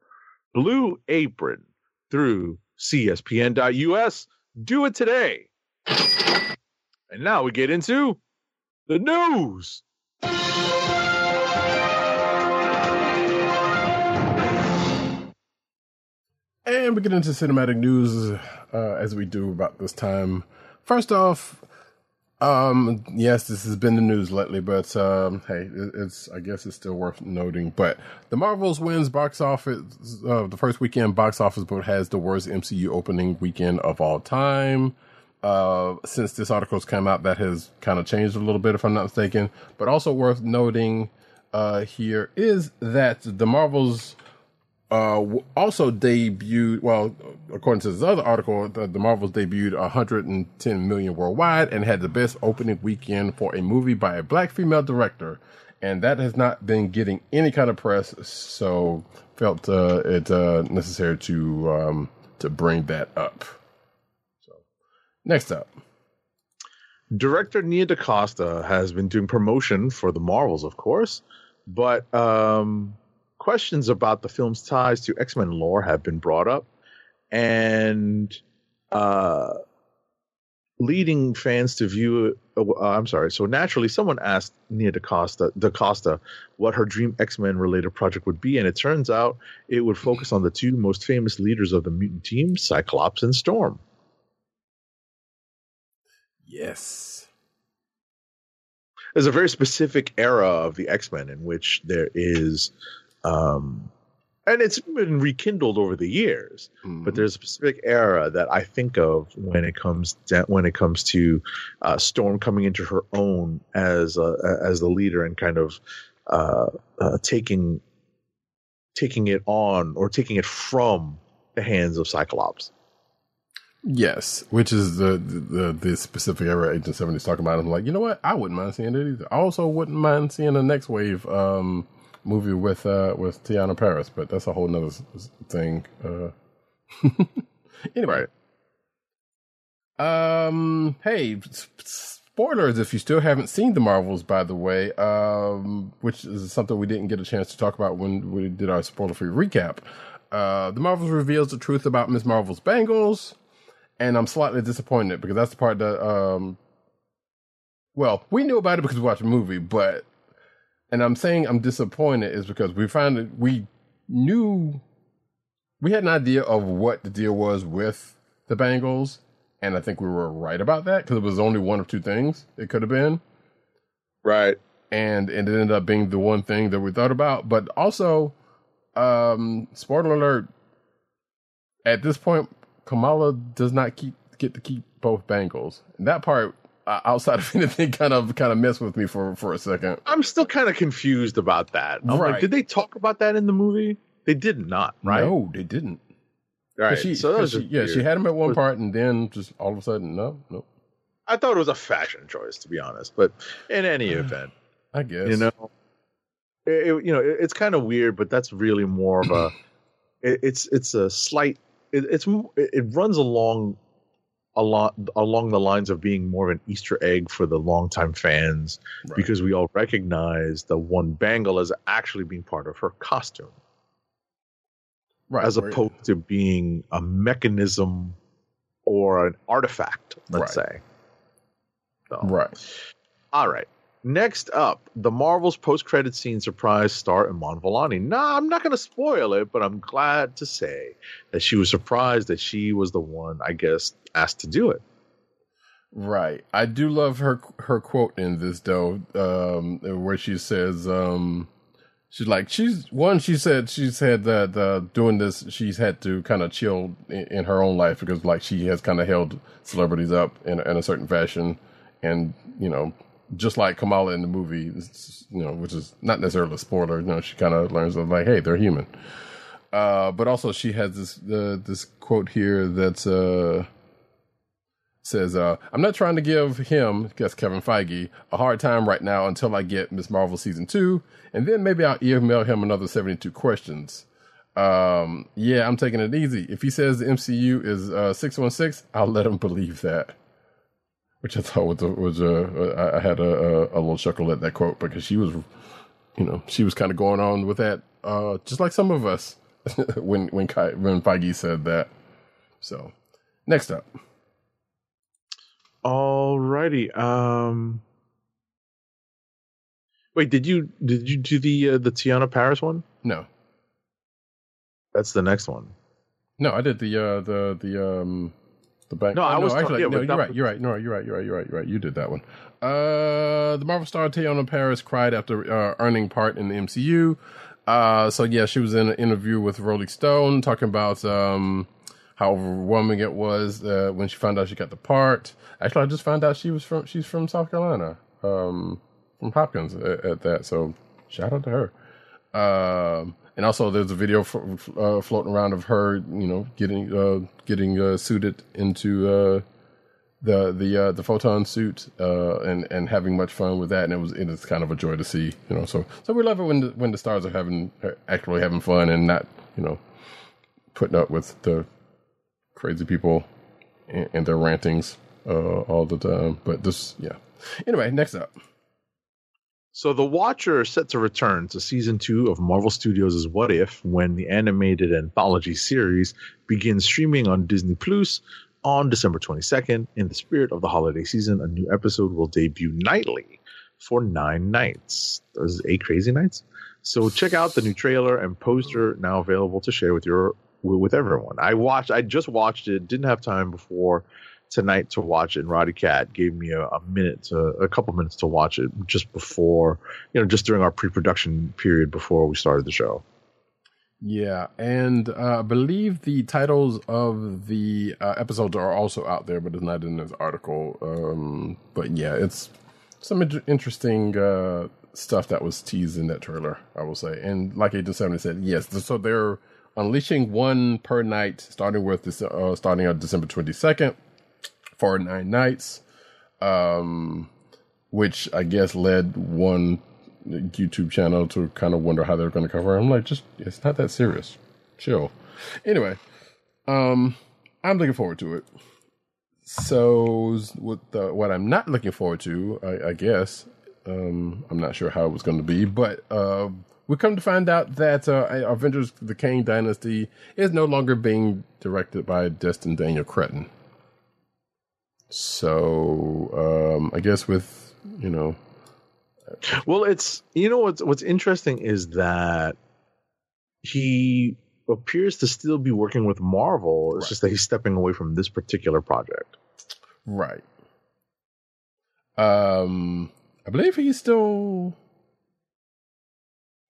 Blue Apron through cspn.us. Do it today. And now we get into the news. And we get into cinematic news uh, as we do about this time. First off, um, yes, this has been the news lately, but um, hey, it's I guess it's still worth noting. But the Marvels wins box office. Uh, the first weekend box office, but has the worst MCU opening weekend of all time. Uh, since this article's come out, that has kind of changed a little bit, if I'm not mistaken. But also worth noting uh, here is that the Marvels uh, also debuted. Well, according to this other article, the, the Marvels debuted 110 million worldwide and had the best opening weekend for a movie by a black female director, and that has not been getting any kind of press. So felt uh, it uh, necessary to um, to bring that up. So next up. Director Nia DaCosta has been doing promotion for the Marvels, of course, but um, questions about the film's ties to X Men lore have been brought up, and uh, leading fans to view. Uh, I'm sorry. So naturally, someone asked Nia DaCosta, DaCosta what her dream X Men related project would be, and it turns out it would focus on the two most famous leaders of the mutant team, Cyclops and Storm. Yes. there's a very specific era of the X-Men in which there is um and it's been rekindled over the years but there's a specific era that I think of when it comes down, when it comes to uh, Storm coming into her own as a, as the leader and kind of uh, uh, taking taking it on or taking it from the hands of Cyclops. Yes, which is the the, the specific era Agent Seventy is talking about. I'm like, you know what? I wouldn't mind seeing it either. I also wouldn't mind seeing the next wave um, movie with uh, with Teyonah Parris, but that's a whole nother thing. Uh, anyway, um, hey, spoilers if you still haven't seen the Marvels, by the way, um, which is something we didn't get a chance to talk about when we did our spoiler free recap. Uh, the Marvels reveals the truth about Miss Marvel's bangles and I'm slightly disappointed because that's the part that um well, we knew about it because we watched the movie, but and I'm saying I'm disappointed is because we found that we knew we had an idea of what the deal was with the Bengals, and I think we were right about that because it was only one of two things it could have been, Right. and it ended up being the one thing that we thought about. But also, um, spoiler alert: at this point, Kamala does not keep get to keep both Bengals. And that part, Uh, outside of anything, kind of kind of messed with me for for a second. I'm still kind of confused about that. I'm Right. like, did they talk about that in the movie? They did not, right? No, they didn't. Right. She, so that was she- yeah, she had him at one Was- part, and then just all of a sudden, no, no. I thought it was a fashion choice, to be honest. But in any uh, event, I guess you know, it, you know, it- it's kind of weird, but that's really more of a. it, it's it's a slight. It, it's it it runs along. Along, along the lines of being more of an Easter egg for the longtime fans, Right. because we all recognize the one bangle as actually being part of her costume. right, as right. opposed to being a mechanism or an artifact, let's say. So, right. All right. Next up, the Marvel's post-credit scene surprise star Iman Vellani. Nah, I'm not going to spoil it, but I'm glad to say that she was surprised that she was the one, I guess, asked to do it. Right. I do love her her quote in this though, um, where she says, um, she's like, she's one. She said she said that uh, doing this, she's had to kind of chill in, in her own life because like she has kind of held celebrities up in, in a certain fashion, and you know, just like Kamala in the movie, you know, which is not necessarily a spoiler. You know, she kind of learns that like, hey, they're human. Uh, but also she has this uh, this quote here that's uh says, uh, I'm not trying to give him, guess Kevin Feige, a hard time right now until I get Miss Marvel season two, and then maybe I'll email him another 72 questions. Um, yeah, I'm taking it easy. If he says the MCU is uh, 616, I'll let him believe that. Which I thought was, a, was a, I- had a, a, a little chuckle at that quote because she was, you know, she was kind of going on with that, uh, just like some of us when when Kai, when Feige said that. So, next up. Alrighty. Um. Wait, did you did you do the uh, the Teyonah Parris one? No, That's the next one. No, I did the uh the the um the bank. No, I was talking- actually yeah, no. You're right. You're right. No, you're right. You're right. You're right. You're right. You did that one. Uh, the Marvel star Teyonah Parris cried after uh, earning part in the MCU. Uh, so yeah, she was in an interview with Rolling Stone talking about um how overwhelming it was uh, when she found out she got the part. Actually, I just found out she was from she's from South Carolina, um, from Hopkins at, at that. So shout out to her. Um, and also, there's a video uh, floating around of her, you know, getting uh, getting uh, suited into uh, the the uh, the photon suit uh, and and having much fun with that. And it was it is kind of a joy to see, you know. So so we love it when the, when the stars are having are actually having fun and not, you know, putting up with the crazy people and, and their rantings all the time. But this, yeah. Anyway, next up. So The Watcher is set to return to season two of Marvel Studios' What If when the animated anthology series begins streaming on Disney Plus on December 22nd. In the spirit of the holiday season, a new episode will debut nightly for nine nights. Those eight crazy nights. So check out the new trailer and poster now available to share with your with everyone. I watched. I just watched it. Didn't have time before tonight to watch it. And Roddy Cat gave me a, a minute to a couple minutes to watch it just before you know just during our pre-production period before we started the show. Yeah, and uh, I believe the titles of the uh, episodes are also out there, but it's not in this article. Um, but yeah, it's some inter- interesting uh, stuff that was teased in that trailer, I will say. And like Agent Seventy said, yes, so they're unleashing one per night, starting with this, uh, starting on December twenty second for nine nights, um, which I guess led one YouTube channel to kind of wonder how they're going to cover. it. I'm like, just it's not that serious. Chill. Anyway, um, I'm looking forward to it. So, with the, what I'm not looking forward to, I, I guess, um, I'm not sure how it was going to be, but uh, we come to find out that uh, Avengers: The Kang Dynasty is no longer being directed by Destin Daniel Cretton. So, um, I guess with you know Well, it's you know what's what's interesting is that he appears to still be working with Marvel. It's Right. just that he's stepping away from this particular project. Right. Um, I believe he's still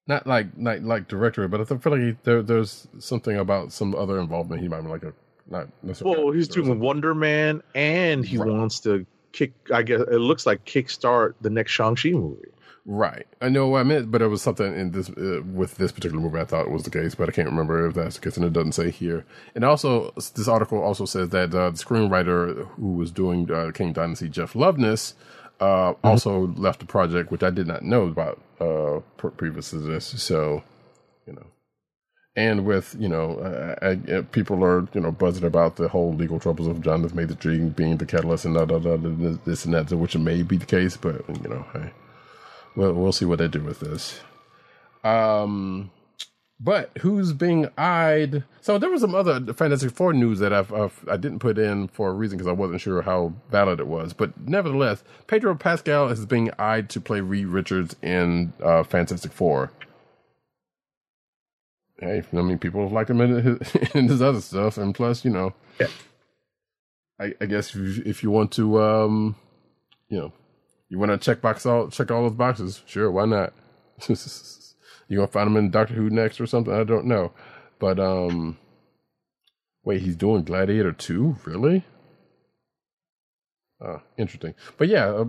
not like like like director, but I feel like he, there there's something about some other involvement. He might be like a not necessarily. Well, he's doing Wonder Man, and he Right. wants to kick. I guess it looks like kickstart the next Shang Chi movie. right. I know what I meant, but it was something in this uh, with this particular movie. I thought was the case, but I can't remember if that's the case, and it doesn't say here. And also, this article also says that uh, the screenwriter who was doing uh, Kang Dynasty, Jeff Loveness, uh, also left the project, which I did not know about uh, pre- previous to this. So, you know, and with you know, uh, I, I, people are you know buzzing about the whole legal troubles of Jonathan Major being the catalyst and da, da, da, this and that, which may be the case, but you know, well, we'll see what they do with this. Um, but who's being eyed? So there was some other Fantastic Four news that I've, I've I didn't put in for a reason because I wasn't sure how valid it was. But nevertheless, Pedro Pascal is being eyed to play Reed Richards in uh, Fantastic Four. Hey, I mean, people have liked him in his, in his other stuff, and plus, you know, Yeah. I, I guess if you, if you want to, um, you know, you want to check box all check all those boxes, sure, why not? you gonna find him in Doctor Who next or something? I don't know, but um, wait, he's doing Gladiator two, really? Uh, interesting. But yeah, uh,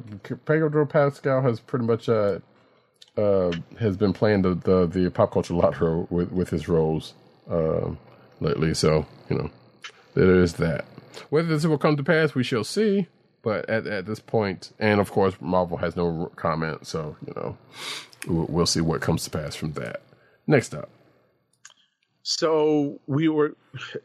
Pedro Pascal has pretty much uh, uh, has been playing the, the, the pop culture lottery with, with his roles uh, lately. So, you know, there is that. Whether this will come to pass, we shall see. But at, at this point, and of course, Marvel has no comment. So, you know, we'll, we'll see what comes to pass from that. Next up. So we were.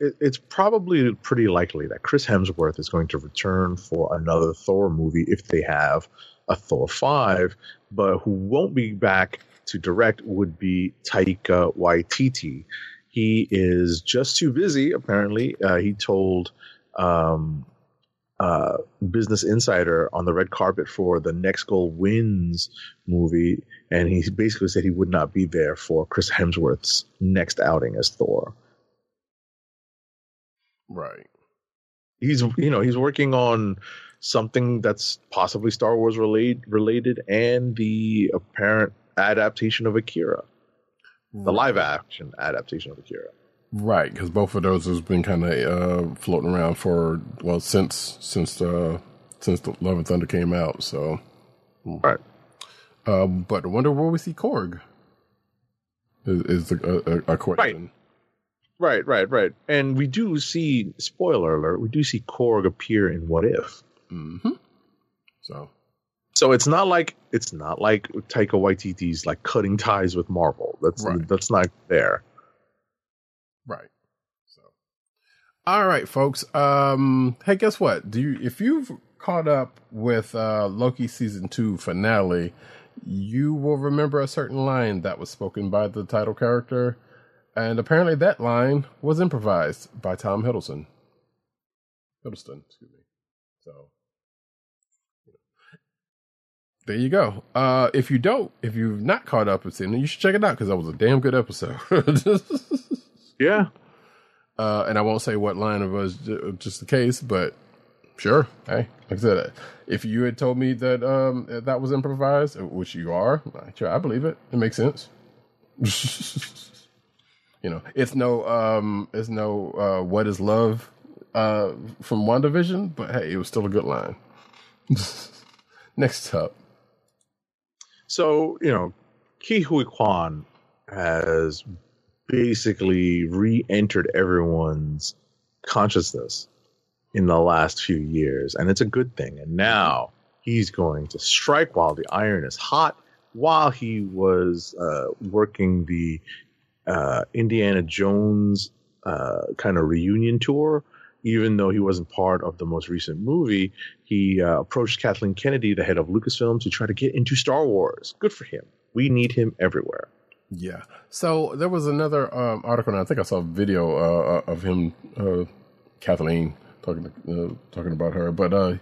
It, it's probably pretty likely that Chris Hemsworth is going to return for another Thor movie if they have a Thor five. But who won't be back to direct would be Taika Waititi. He is just too busy. Apparently, uh, he told um, uh, Business Insider on the red carpet for the Next Goal Wins movie, and he basically said he would not be there for Chris Hemsworth's next outing as Thor. Right. He's you know he's working on something that's possibly Star Wars related related and the apparent adaptation of Akira, the live action adaptation of Akira. Right, because both of those has been kind of uh, floating around for well since since uh, since the Love and Thunder came out. So, Right. um, but I wonder where we see Korg. Is, is a, a, a question. Right, right, right. And we do see, spoiler alert, we do see Korg appear in What If. Mm-hmm. So So it's not like it's not like Taika Waititi's like cutting ties with Marvel. That's Right. that's not there. Right. So, all right, folks. Um, hey, guess what? Do you if you've caught up with uh, Loki season two finale, you will remember a certain line that was spoken by the title character, and apparently that line was improvised by Tom Hiddleston. Hiddleston, excuse me. So. There you go. Uh, if you don't, if you've not caught up with it, you should check it out because that was a damn good episode. Yeah. Uh, and I won't say what line it was, just the case, but sure. Hey, like I said, if you had told me that um, that was improvised, which you are, sure, I believe it. It makes sense. you know, it's no, um, it's no, uh, what is love, uh, from WandaVision, but hey, it was still a good line. Next up, So, you know, Ke Huy Quan has basically re entered everyone's consciousness in the last few years, and it's a good thing. And now he's going to strike while the iron is hot, while he was uh, working the uh, Indiana Jones uh, kind of reunion tour. Even though he wasn't part of the most recent movie, he uh, approached Kathleen Kennedy, the head of Lucasfilm, to try to get into Star Wars. Good for him. We need him everywhere. Yeah. So there was another um, article, and I think I saw a video uh, uh, of him, uh, Kathleen, talking uh, talking about her. But uh,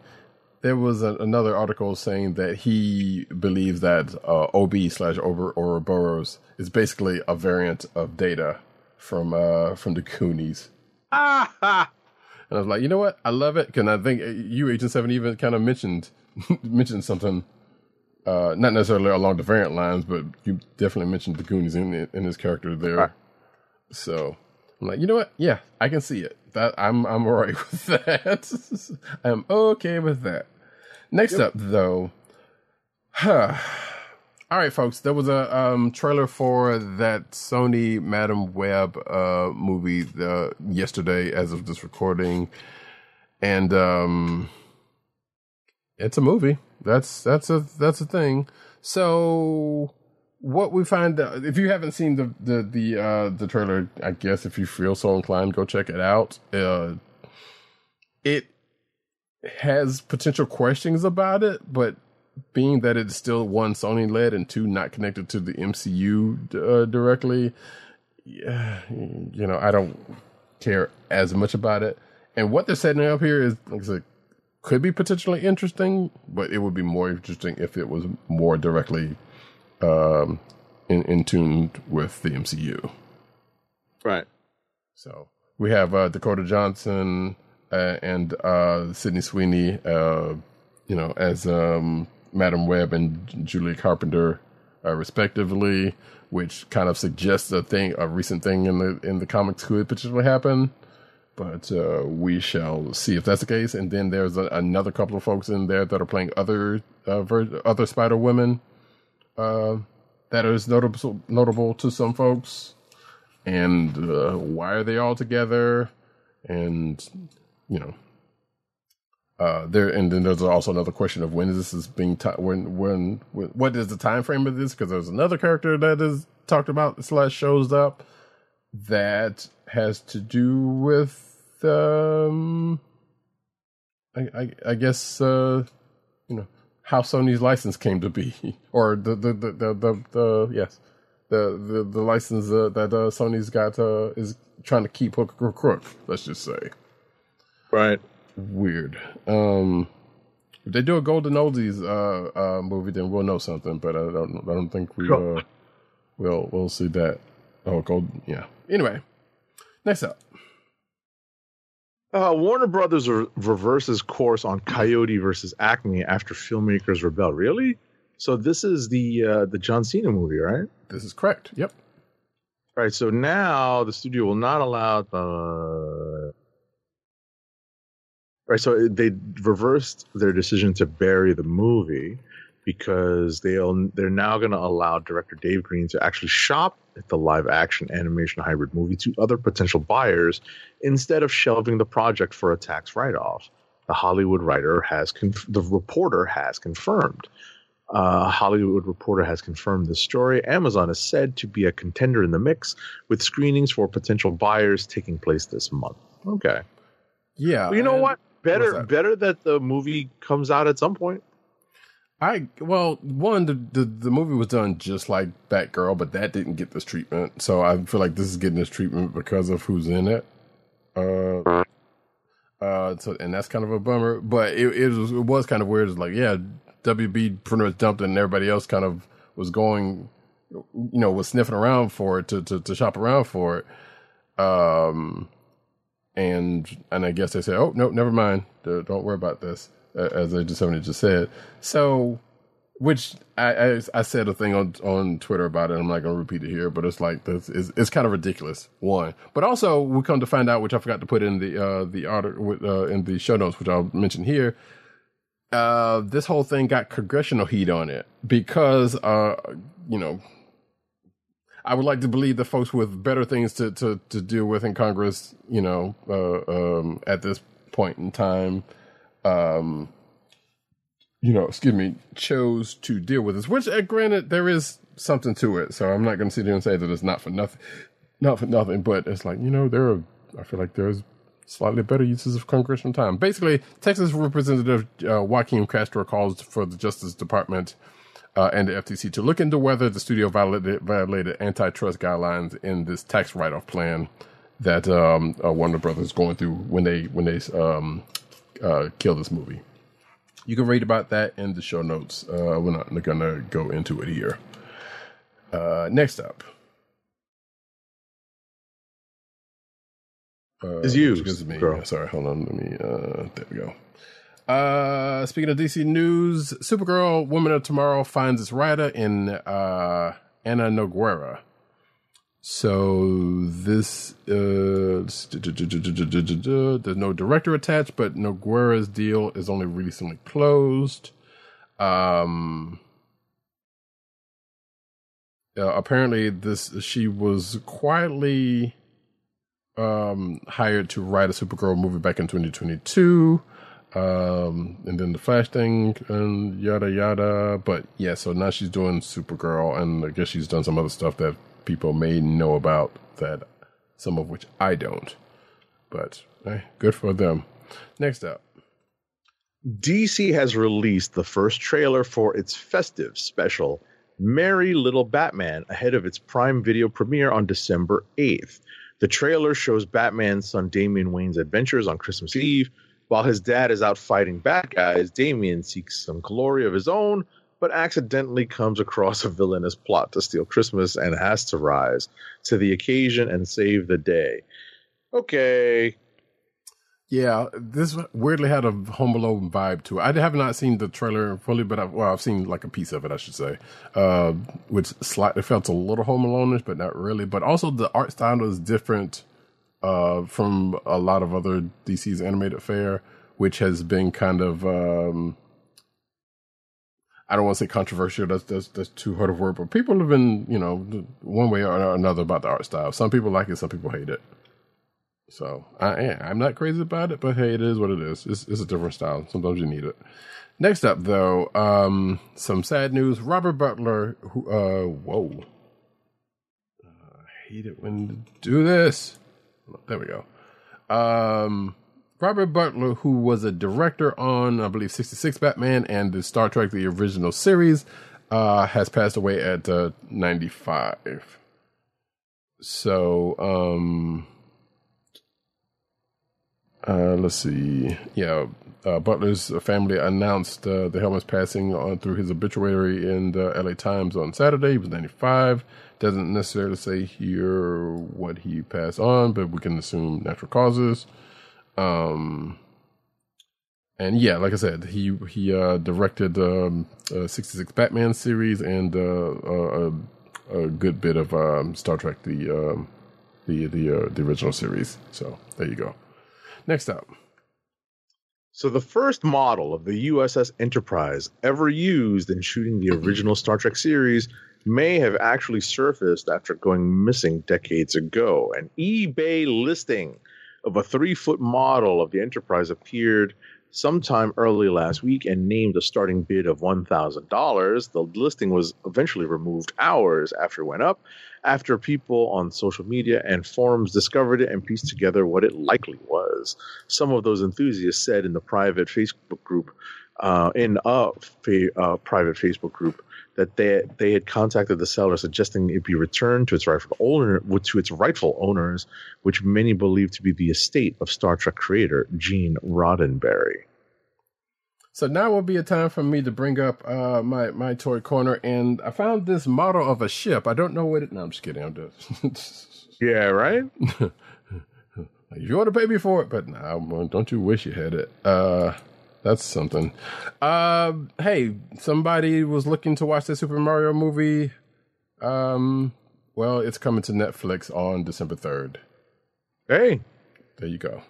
there was a, another article saying that he believes that uh, OB slash over Ouroboros is basically a variant of Data from uh, from the Goonies. Ah, ha. And I was like, you know what? I love it because I think uh, you Agent Seven even kind of mentioned mentioned something, uh, not necessarily along the variant lines, but you definitely mentioned the Goonies in in his character there. Right. So I'm like, you know what? Yeah, I can see it. That I'm I'm alright with that. I'm okay with that. Next up, though, huh. All right, folks. There was a um, trailer for that Sony Madame Web uh, movie uh, yesterday, as of this recording, and um, it's a movie. That's that's a that's a thing. So what we find out, if you haven't seen the the the uh, the trailer, I guess if you feel so inclined, go check it out. Uh, it has potential questions about it, but being that it's still one Sony led and two not connected to the MCU uh, directly, yeah, you know, I don't care as much about it. And what they're setting up here is, like I said, could be potentially interesting, but it would be more interesting if it was more directly um, in, in tune with the MCU. right. So we have uh, Dakota Johnson uh, and uh, Sydney Sweeney, uh, you know, as um, Madame Web and Julia Carpenter, uh, respectively, which kind of suggests a thing, a recent thing in the in the comics could potentially happen. But uh, we shall see if that's the case. And then there's a, another couple of folks in there that are playing other uh, ver- other Spider Women. Uh, that is notable notable to some folks and uh, why are they all together and you know uh there and then there's also another question of when this is being ti when, when when what is the time frame of this because there's another character that is talked about slash shows up that has to do with um i i, I guess uh you know how sony's license came to be or the the the the, the, the yes the the, the license uh, that uh, Sony's got uh, is trying to keep hook or crook. Let's just say Right. Weird. Um, if they do a Golden Oldies uh, uh, movie, then we'll know something. But I don't I don't think we Sure. uh, will we'll see that. Oh, gold. Yeah. Anyway, next up. Uh, Warner Brothers re- reverses course on Coyote versus Acme after filmmakers rebel. Really? So this is the uh, the John Cena movie, right? This is correct. Yep. Right. So now the studio will not allow the. Right. So they reversed their decision to bury the movie. because they'll they're now going to allow director Dave Green to actually shop at the live action animation hybrid movie to other potential buyers instead of shelving the project for a tax write off. The Hollywood writer has conf- the reporter has confirmed. Uh, Hollywood Reporter has confirmed this story. Amazon is said to be a contender in the mix, with screenings for potential buyers taking place this month. Okay, Yeah, well, you know what? Better, that? better that the movie comes out at some point. I well, one the, the the movie was done just like Batgirl, but that didn't get this treatment. So I feel like this is getting this treatment because of who's in it. Uh, uh, so and that's kind of a bummer. But it it was, it was kind of weird. It's like yeah, WB pretty much dumped it, and everybody else kind of was going, you know, was sniffing around for it to to, to shop around for it. Um, and and I guess they said, oh no, never mind, don't worry about this, as they just somebody just said. So, which I, I I said a thing on on Twitter about it. I'm not gonna repeat it here, but it's like this is it's kind of ridiculous. One, but also we come to find out, which I forgot to put in the uh the article uh, in the show notes, which I'll mention here. Uh, this whole thing got congressional heat on it because uh you know I would like to believe the folks with better things to, to, to deal with in Congress, you know, uh, um, at this point in time, um, you know, excuse me, chose to deal with this. Which, uh, granted, there is something to it. So I'm not going to sit here and say that it's not for nothing, not for nothing. But it's like you know, there are. I feel like there's slightly better uses of congressional time. Basically, Texas Representative uh, Joaquin Castro calls for the Justice Department uh, and the FTC to look into whether the studio violated, violated antitrust guidelines in this tax write-off plan that um, uh, Warner Brothers is going through when they when they um, uh, kill this movie. You can read about that in the show notes. Uh, we're not going to go into it here. Uh, next up. Uh, Is you, gives me, girl. Sorry, hold on. Let me. Uh, there we go. Uh, speaking of DC news, Supergirl, Woman of Tomorrow finds its writer in uh, Ana Nogueira. So this uh, there's no director attached, but Nogueira's deal is only recently closed. Um, uh, apparently, this she was quietly um hired to write a Supergirl movie back in 2022 um and then the flash thing and yada yada but yeah so now she's doing supergirl and i guess she's done some other stuff that people may know about that some of which i don't but good for them next up DC has released the first trailer for its festive special, Merry Little Batman, ahead of its Prime Video premiere on December 8th. The trailer shows Batman's son Damian Wayne's adventures on Christmas Eve. While his dad is out fighting bad guys, Damian seeks some glory of his own, but accidentally comes across a villainous plot to steal Christmas and has to rise to the occasion and save the day. Okay, Yeah, this weirdly had a Home Alone vibe to it. I have not seen the trailer fully, but I've, well, I've seen like a piece of it, I should say, uh, which slightly felt a little Home Alone-ish, but not really. But also the art style is different uh, from a lot of other DC's animated fare, which has been kind of um, I don't want to say controversial. That's that's that's too hard of word, but people have been you know one way or another about the art style. Some people like it, some people hate it. So I am. I'm not crazy about it, but hey, it is what it is. It's, it's a different style. Sometimes you need it. Next up, though, um, some sad news. Robert Butler, who, uh, whoa. Uh, I hate it when you do this. There we go. Um, Robert Butler, who was a director on, I believe, 66 Batman and the Star Trek, the original series, uh, has passed away at uh, 95. So, um, uh, let's see. Yeah, uh, Butler's family announced uh, the Helmet's passing on through his obituary in the LA Times on Saturday. He was 95. Doesn't necessarily say here what he passed on, but we can assume natural causes. Um, and yeah, like I said, he he uh, directed um, uh, 66 Batman series and uh, a, a good bit of um, Star Trek, the um, the the uh, the original series. So there you go. Next up. So the first model of the USS Enterprise ever used in shooting the original Star Trek series may have actually surfaced after going missing decades ago. An eBay listing of a three foot model of the Enterprise appeared sometime early last week and named a starting bid of $1,000. The listing was eventually removed hours after it went up, after people on social media and forums discovered it and pieced together what it likely was. Some of those enthusiasts said in the private Facebook group, uh, in a fa- uh, private Facebook group, that they they had contacted the seller suggesting it be returned to its rightful owner to its rightful owners, which many believe to be the estate of Star Trek creator Gene Roddenberry. So now will be a time for me to bring up uh, my my toy corner, and I found this model of a ship. I don't know what it. No, I'm just kidding. I'm just. Yeah, right. you want to pay me for it, but no, don't you wish you had it? Uh, that's something. Uh, hey, somebody was looking to watch the Super Mario movie. Um, well, it's coming to Netflix on December third. Hey, there you go.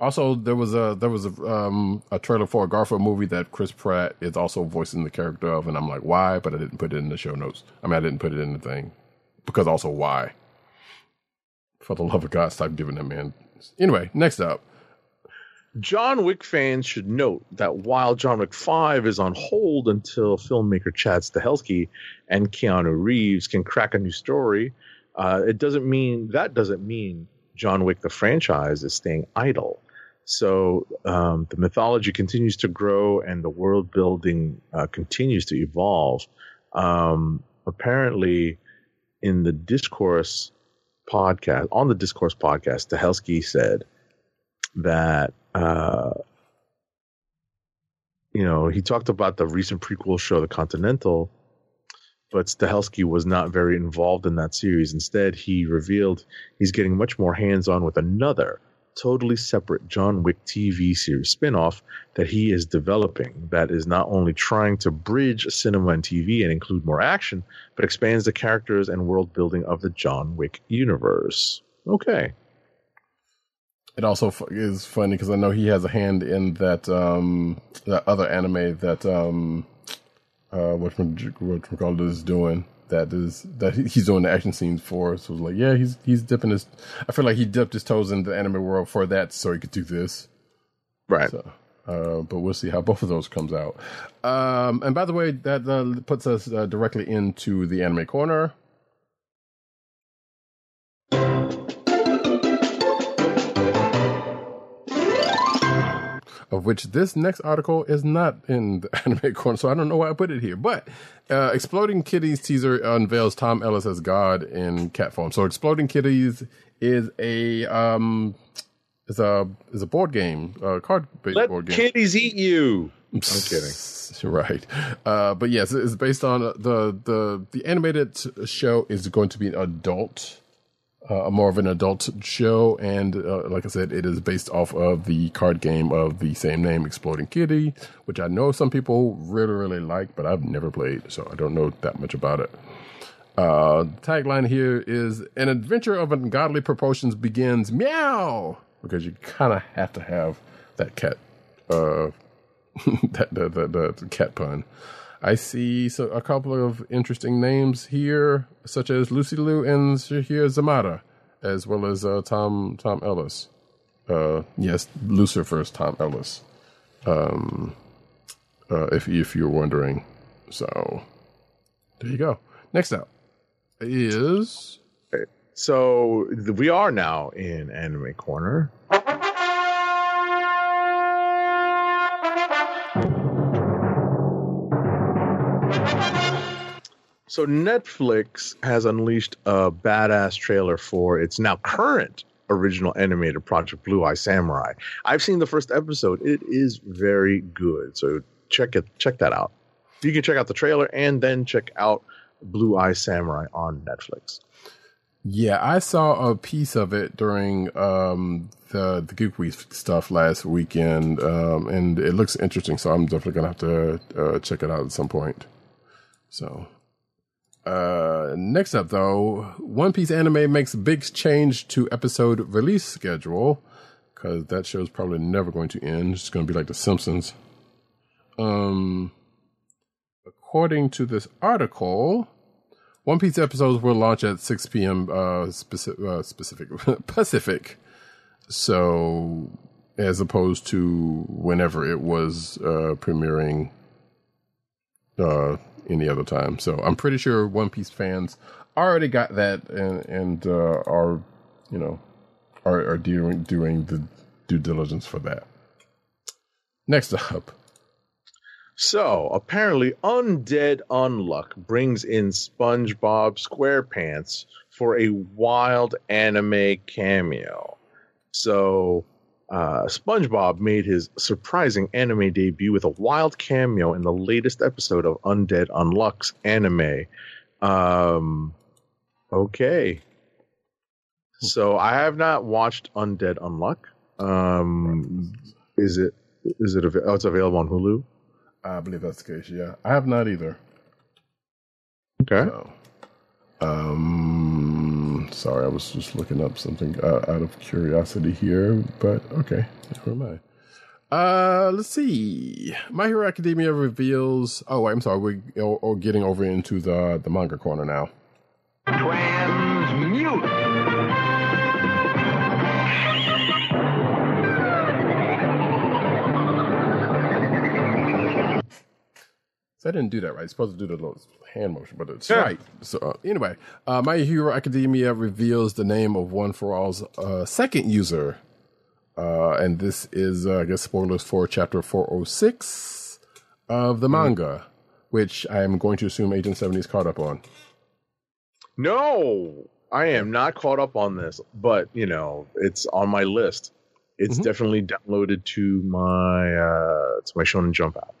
Also, there was a there was a um a trailer for a Garfield movie that Chris Pratt is also voicing the character of, and I'm like, why? But I didn't put it in the show notes. I mean, I didn't put it in the thing because also why? For the love of God, stop giving that man. Anyway, next up. John Wick fans should note that while John Wick 5 is on hold until filmmaker Chad Stahelski and Keanu Reeves can crack a new story, uh, it doesn't mean that doesn't mean John Wick the franchise is staying idle. So um, the mythology continues to grow and the world building uh, continues to evolve. Um, apparently, in the discourse podcast, on the discourse podcast, Stahelski said that uh, you know he talked about the recent prequel show, The Continental, but Stahelski was not very involved in that series. Instead, he revealed he's getting much more hands on with another totally separate John Wick TV series spinoff that he is developing that is not only trying to bridge cinema and TV and include more action, but expands the characters and world building of the John Wick universe. Okay. It also f- is funny because I know he has a hand in that um, that other anime that um, uh, what what called is doing that is that he's doing the action scenes for. So it's like, yeah, he's he's dipping his. I feel like he dipped his toes in the anime world for that, so he could do this. Right. So, uh, but we'll see how both of those comes out. Um, and by the way, that uh, puts us uh, directly into the anime corner. Of which this next article is not in the anime corner, so I don't know why I put it here. But uh, Exploding Kitties teaser unveils Tom Ellis as God in cat form. So Exploding Kitties is a um is a is a board game, a card based Let board game. kitties eat you. I'm kidding. right, uh, but yes, it's based on the the the animated show is going to be an adult uh, more of an adult show, and uh, like I said, it is based off of the card game of the same name, Exploding Kitty, which I know some people really, really like, but I've never played, so I don't know that much about it. Uh, tagline here is an adventure of ungodly proportions begins meow because you kind of have to have that cat, uh, that the, cat pun. I see so a couple of interesting names here, such as Lucy Liu and Sasheer Zamata, as well as uh, Tom Tom Ellis. Uh, yes, Lucifer's Tom Ellis. Um, uh, if if you're wondering, so there you go. Next up is So we are now in Anime Corner. So Netflix has unleashed a badass trailer for its now current original animated project Blue Eye Samurai. I've seen the first episode. It is very good. So check it check that out. You can check out the trailer and then check out Blue Eye Samurai on Netflix. Yeah, I saw a piece of it during um, the the Geek Week stuff last weekend, um, and it looks interesting. So I'm definitely gonna have to uh, check it out at some point. So, uh, next up though, One Piece anime makes big change to episode release schedule. because that show's probably never going to end. It's going to be like The Simpsons. Um, according to this article, One Piece episodes will launch at 6 p.m. Uh, specific, uh, specific Pacific. So, as opposed to whenever it was uh, premiering uh, any other time. So, I'm pretty sure One Piece fans already got that and and uh, are you know are are doing doing the due diligence for that. Next up, So apparently, Undead Unluck brings in SpongeBob SquarePants for a wild anime cameo. So uh, SpongeBob made his surprising anime debut with a wild cameo in the latest episode of Undead Unluck's anime. Um, okay. So I have not watched Undead Unluck. Um, is it? Is it? Av- oh, it's available on Hulu. I believe that's the case. Yeah, I have not either. Okay. So, um, sorry, I was just looking up something uh, out of curiosity here, but okay, never mind. Uh, let's see. My Hero Academia reveals. Oh, I'm sorry. We're or getting over into the the manga corner now. Transmute. So I didn't do that right. You're supposed to do the little hand motion, but it's Yeah. right. So uh, anyway, uh, My Hero Academia reveals the name of One for All's uh, second user, uh, and this is, uh, I guess, spoilers for chapter 406 of the manga, which I am going to assume Agent 70 is caught up on. No, I am not caught up on this, but you know, it's on my list. It's Mhm. definitely downloaded to my uh to my Shonen Jump app.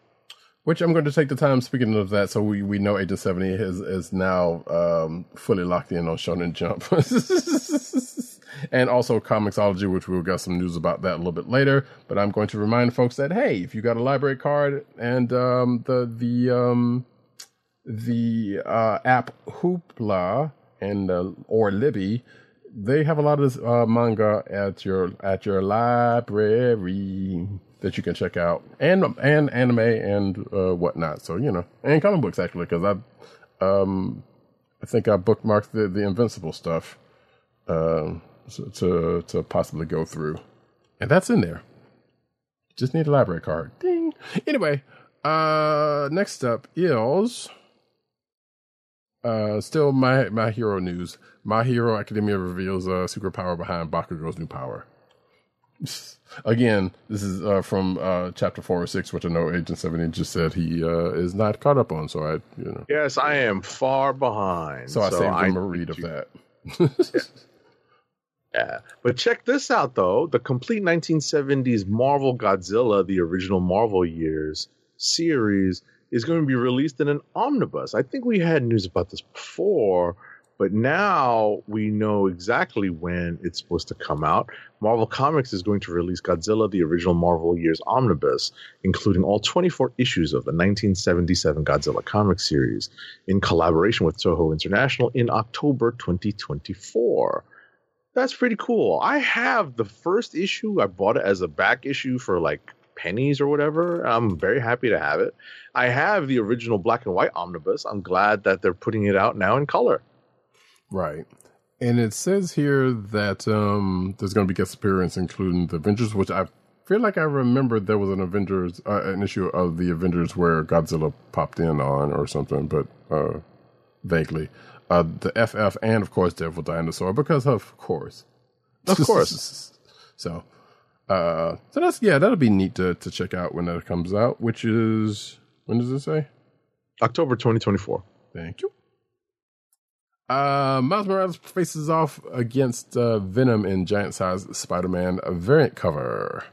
Which I'm going to take the time. Speaking of that, so we, we know Agent Seventy is is now um, fully locked in on Shonen Jump, and also Comixology, which we'll get some news about that a little bit later. But I'm going to remind folks that hey, if you got a library card and um, the the um, the uh, app Hoopla and uh, or Libby, they have a lot of uh, manga at your at your library that you can check out, and and anime and uh, whatnot. So you know, and comic books actually, because I, um, I think I bookmarked the the Invincible stuff, so, to to possibly go through, and that's in there. Just need a library card. Ding. Anyway, uh, next up is. Uh, still my my hero news. My Hero Academia reveals a secret power behind Bakugo's new power. Again, this is uh, from uh, chapter four or six, which I know Agent Seventy just said he uh, is not caught up on. So I, you know, Yes, I am far behind. so I saved him a read of to- that. Yeah, but check this out though: the complete 1970s Marvel Godzilla, the original Marvel years series, is going to be released in an omnibus. I think we had news about this before, but now we know exactly when it's supposed to come out. Marvel Comics is going to release Godzilla, the original Marvel years omnibus, including all 24 issues of the 1977 Godzilla comic series, in collaboration with Toho International in October 2024 that's pretty cool. I have the first issue. I bought it as a back issue for like pennies or whatever. I'm very happy to have it. I have the original black and white omnibus. I'm glad that they're putting it out now in color. Right. And it says here that um, there's going to be guest appearance, including the Avengers, which I feel like I remember there was an Avengers, uh, an issue of the Avengers where Godzilla popped in on or something, but uh, vaguely. Uh, the FF and of course Devil Dinosaur, because of course, Of course. so, uh, so that's yeah, that'll be neat to to check out when that comes out. Which is when does it say? October 2024. Thank you. Uh, Miles Morales faces off against uh, Venom in giant size Spider Man variant cover.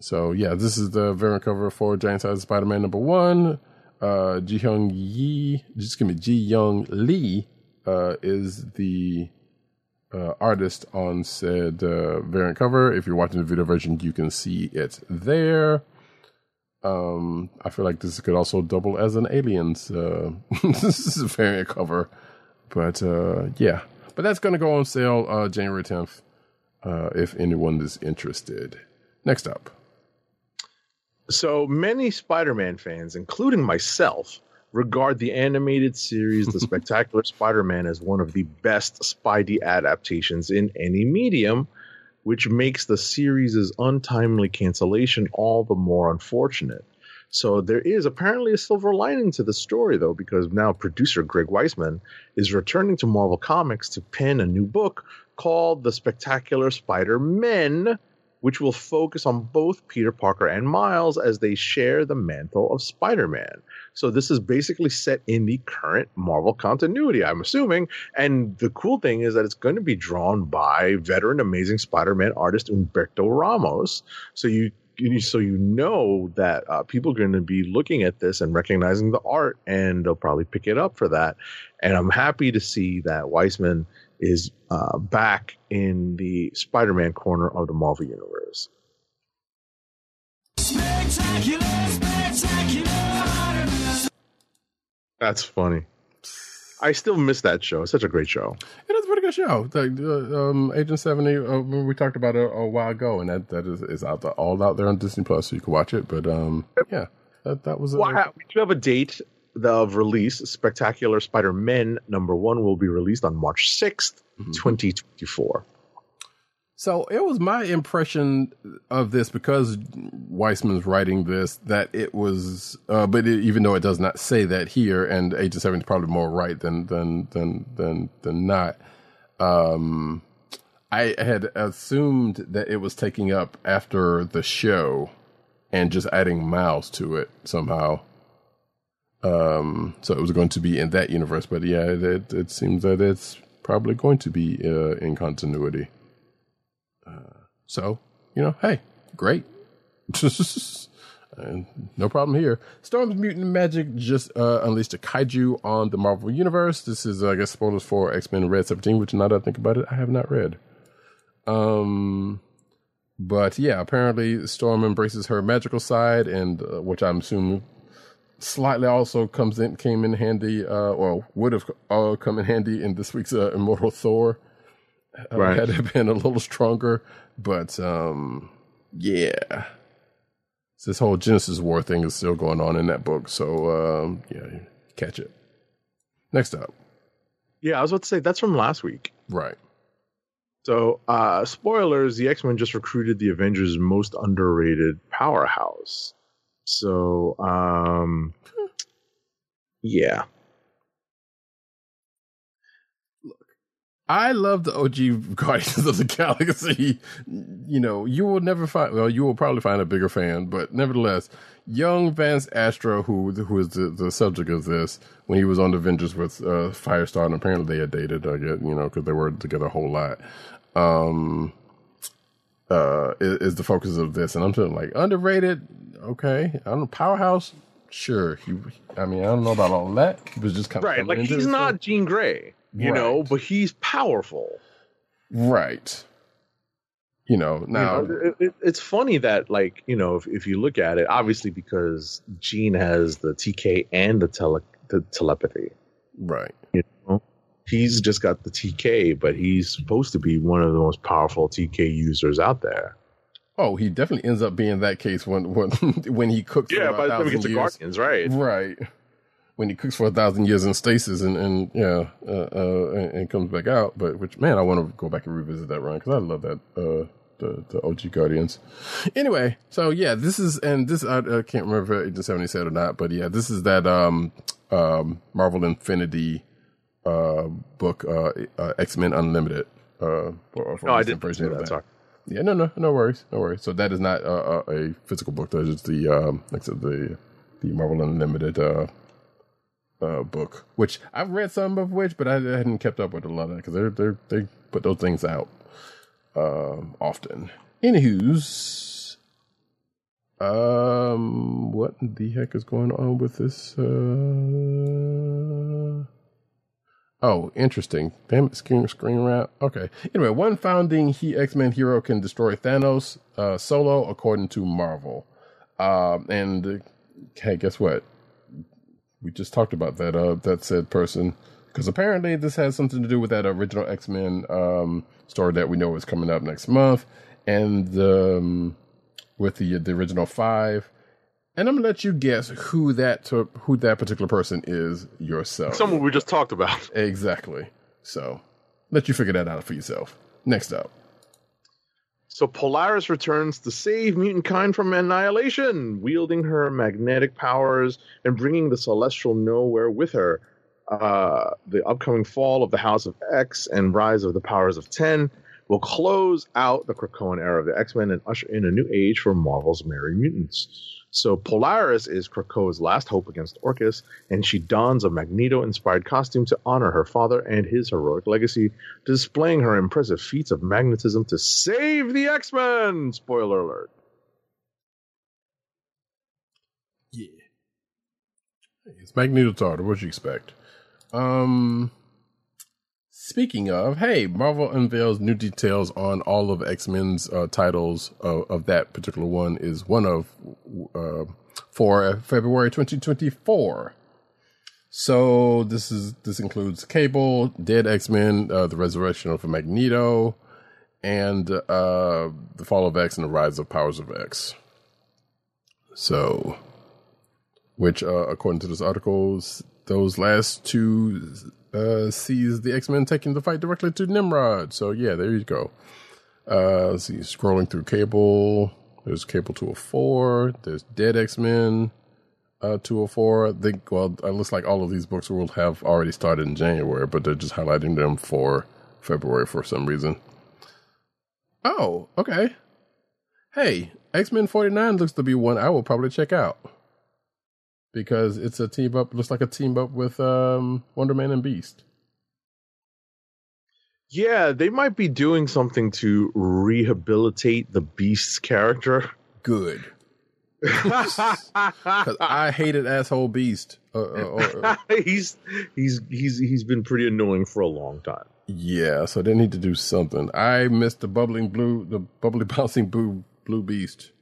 So, yeah, this is the variant cover for giant size Spider Man number one. Uh, Ji Hyung just give me Ji Young Lee, uh, is the uh, artist on said uh, variant cover. If you're watching the video version, you can see it there. Um, I feel like this could also double as an aliens uh, this is a variant cover, but uh, yeah. But that's going to go on sale uh, January 10th. uh, if anyone is interested. Next up. So many Spider Man fans, including myself, regard the animated series The Spectacular Spider Man as one of the best Spidey adaptations in any medium, which makes the series' untimely cancellation all the more unfortunate. So there is apparently a silver lining to the story, though, because now producer Greg Weisman is returning to Marvel Comics to pen a new book called The Spectacular Spider Men, which will focus on both Peter Parker and Miles as they share the mantle of Spider Man. So this is basically set in the current Marvel continuity, I'm assuming. And the cool thing is that it's going to be drawn by veteran Amazing Spider Man artist Humberto Ramos. So you so you know that uh, people are going to be looking at this and recognizing the art, and they'll probably pick it up for that. And I'm happy to see that Weisman is uh, back in the Spider-Man corner of the Marvel universe. That's funny. I still miss that show. It's such a great show. It is a pretty good show. Like, uh, um, Agent Seventy, uh, we talked about it a while ago, and that that is, is out there, all out there on Disney Plus, so you can watch it. But um, yeah, that that was. Well, I- we do have a date of release. Spectacular Spider-Man number one will be released on March 6th, 2024. So it was my impression of this because Weisman's writing this that it was, uh, but it, even though it does not say that here, and Agent Seven is probably more right than than than than than not. Um, I had assumed that it was taking up after the show and just adding Miles to it somehow. Um, so it was going to be in that universe, but yeah, it it, seems that it's probably going to be uh, in continuity. Uh, So, you know, hey, great. No problem here. Storm's Mutant Magic just uh, unleashed a kaiju on the Marvel Universe. This is, uh, I guess, spoilers for X Men Red 17, which now that I think about it, I have not read. Um, but yeah, apparently Storm embraces her magical side, and uh, which I'm assuming slightly also comes in, came in handy, uh, or would have uh, come in handy in this week's uh, Immortal Thor. Uh, Right. Had it been a little stronger, but um, yeah. So this whole Genesis War thing is still going on in that book, so um, yeah, catch it. Next up, Yeah, I was about to say that's from last week. right? So, uh, spoilers: the X Men just recruited the Avengers' most underrated powerhouse. So, um, yeah, Look. I love the OG Guardians of the Galaxy. You know, you will never find. Well, you will probably find a bigger fan, but nevertheless, young Vance Astro, who who is the, the subject of this, when he was on the Avengers with uh, Firestar, and apparently they had dated. I get you know because they were together a whole lot. Um, uh, is, is the focus of this, and I'm feeling like underrated. Okay, I don't know, powerhouse. Sure, he. I mean, I don't know about all that. He was just kind of right. Like he's not Jean Grey, you know, but he's powerful. right. You know You now. know, it, it- it's funny that, like, you know, if, if you look at it, obviously because Jean has the TK and the tele the telepathy. Right. You know, he's just got the TK, but he's supposed to be one of the most powerful TK users out there. Oh, he definitely ends up being that case when when when he cooks. Yeah, for by the time we get to. Guardians, right? Right. When he cooks for a thousand years in stasis and and yeah, uh, uh, and, and comes back out. But which man, I want to go back and revisit that run because I love that uh the the OG Guardians. Anyway, so yeah, this is and this I, I can't remember if Agent Seventy said or not, but yeah, this is that um um Marvel Infinity uh book uh, uh X Men Unlimited. Uh, for, for No, I didn't of that. Sorry. yeah, no, no, no worries, no worries. So that is not uh, a physical book. That is the um, like I said, the the Marvel Unlimited uh, uh, book, which I've read some of which, but I hadn't kept up with a lot of that because they're they they put those things out um, often. Anywho's, um, what the heck is going on with this? Uh, Oh, interesting. Damn it, screen screen wrap. Okay. Anyway, one founding he X Men hero can destroy Thanos uh, solo, according to Marvel. Um, and uh, hey, guess what? We just talked about that. Uh, that said person, because apparently this has something to do with that original X Men um, story that we know is coming up next month, and um, with the the original five. And I'm gonna let you guess who that to, who that particular person is yourself. Someone we just talked about. exactly. So let you figure that out for yourself. Next up. So Polaris returns to save mutant kind from annihilation, wielding her magnetic powers and bringing the celestial Knowhere with her. Uh, the upcoming fall of the House of X and rise of the powers of Ten will close out the Krakoan era of the X Men and usher in a new age for Marvel's Merry Mutants. So Polaris is Krakoa's last hope against Orchis, and she dons a Magneto-inspired costume to honor her father and his heroic legacy, displaying her impressive feats of magnetism to save the X-Men. Spoiler alert. Yeah. It's Magneto daughter. What you expect? Um. Speaking of, hey, Marvel unveils new details on all of X Men's uh, titles of, of, that particular one. Is one of uh, for February 2024. So this is this includes Cable, Dead X Men, uh, the Resurrection of Magneto, and uh, the Fall of X and the Rise of Powers of X. So, which uh, according to this article, those last two uh, sees the X Men taking the fight directly to Nimrod. So yeah, there you go. Uh, see, scrolling through Cable. There's Cable 204. There's Dead X Men uh, 204. I think, well, it looks like all of these books will have already started in January, but they're just highlighting them for February for some reason. Oh, okay. Hey, X Men 49 looks to be one I will probably check out because it's a team up. Looks like a team up with um, Wonder Man and Beast. Yeah, they might be doing something to rehabilitate the Beast's character. Good. Because I hated asshole Beast. Uh, uh, uh, he's he's he's he's been pretty annoying for a long time. Yeah, so they need to do something. I missed the bubbling blue, the bubbly bouncing blue blue Beast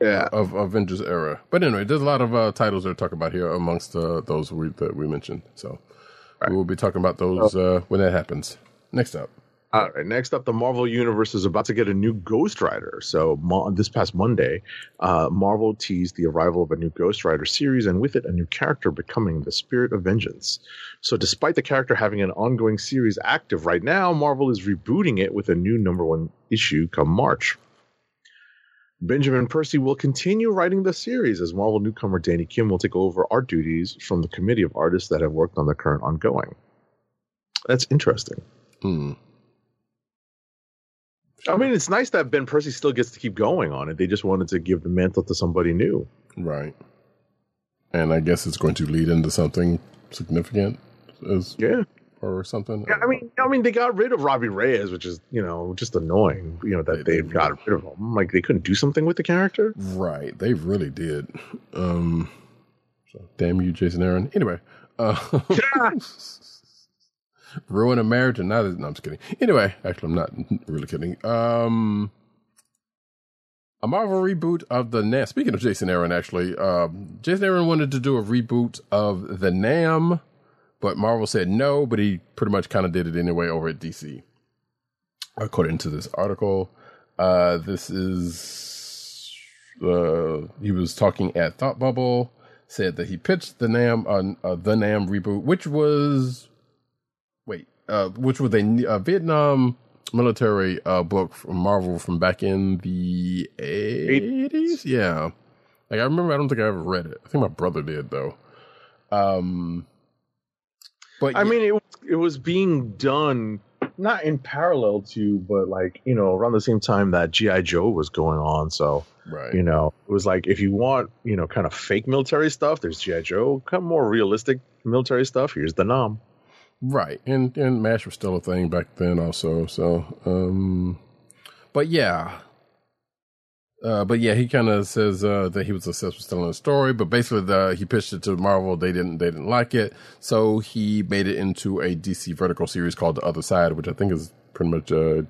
yeah. of Avengers era. But anyway, there's a lot of uh, titles they're talking about here amongst uh, those we, that we mentioned. So right. we will be talking about those uh, when that happens. Next up. All right. Next up, the Marvel Universe is about to get a new Ghost Rider. So mo- this past Monday, uh, Marvel teased the arrival of a new Ghost Rider series, and with it, a new character becoming the Spirit of Vengeance. So, despite the character having an ongoing series active right now, Marvel is rebooting it with a new number one issue come March. Benjamin Percy will continue writing the series as Marvel newcomer Danny Kim will take over art duties from the committee of artists that have worked on the current ongoing. That's interesting. Hmm. I mean, it's nice that Ben Percy still gets to keep going on it. They just wanted to give the mantle to somebody new. Right. And I guess it's going to lead into something significant. As yeah or something. Yeah, I mean, I mean, they got rid of Robbie Reyes, which is you know just annoying. You know that they, got rid of him. Like they couldn't do something with the character. Right, they really did. Um, so damn you, Jason Aaron. Anyway, uh, ruin a marriage and not. No, I'm just kidding. Anyway, actually, I'm not really kidding. Um. A Marvel reboot of the Nam. Speaking of Jason Aaron, actually, um, Jason Aaron wanted to do a reboot of the Nam but Marvel said no, but he pretty much kind of did it anyway over at DC. According to this article, uh, this is uh, he was talking at Thought Bubble. Said that he pitched the Nam uh, uh the Nam reboot, which was wait, uh, which was a, a Vietnam military uh, book from Marvel from back in the eighties. Yeah, like I remember. I don't think I ever read it. I think my brother did though. Um, but I yeah. mean, it it was being done not in parallel to, but like you know, around the same time that GI Joe was going on. So right, you know, it was like if you want you know kind of fake military stuff, there's GI Joe. Kind of more realistic military stuff. Here's the Nam. Right, and and Mash was still a thing back then, also. So, um, but yeah, uh, but yeah, he kind of says uh, that he was obsessed with telling a story, but basically the, he pitched it to Marvel. They didn't they didn't like it, so he made it into a DC vertical series called The Other Side, which I think is pretty much uh,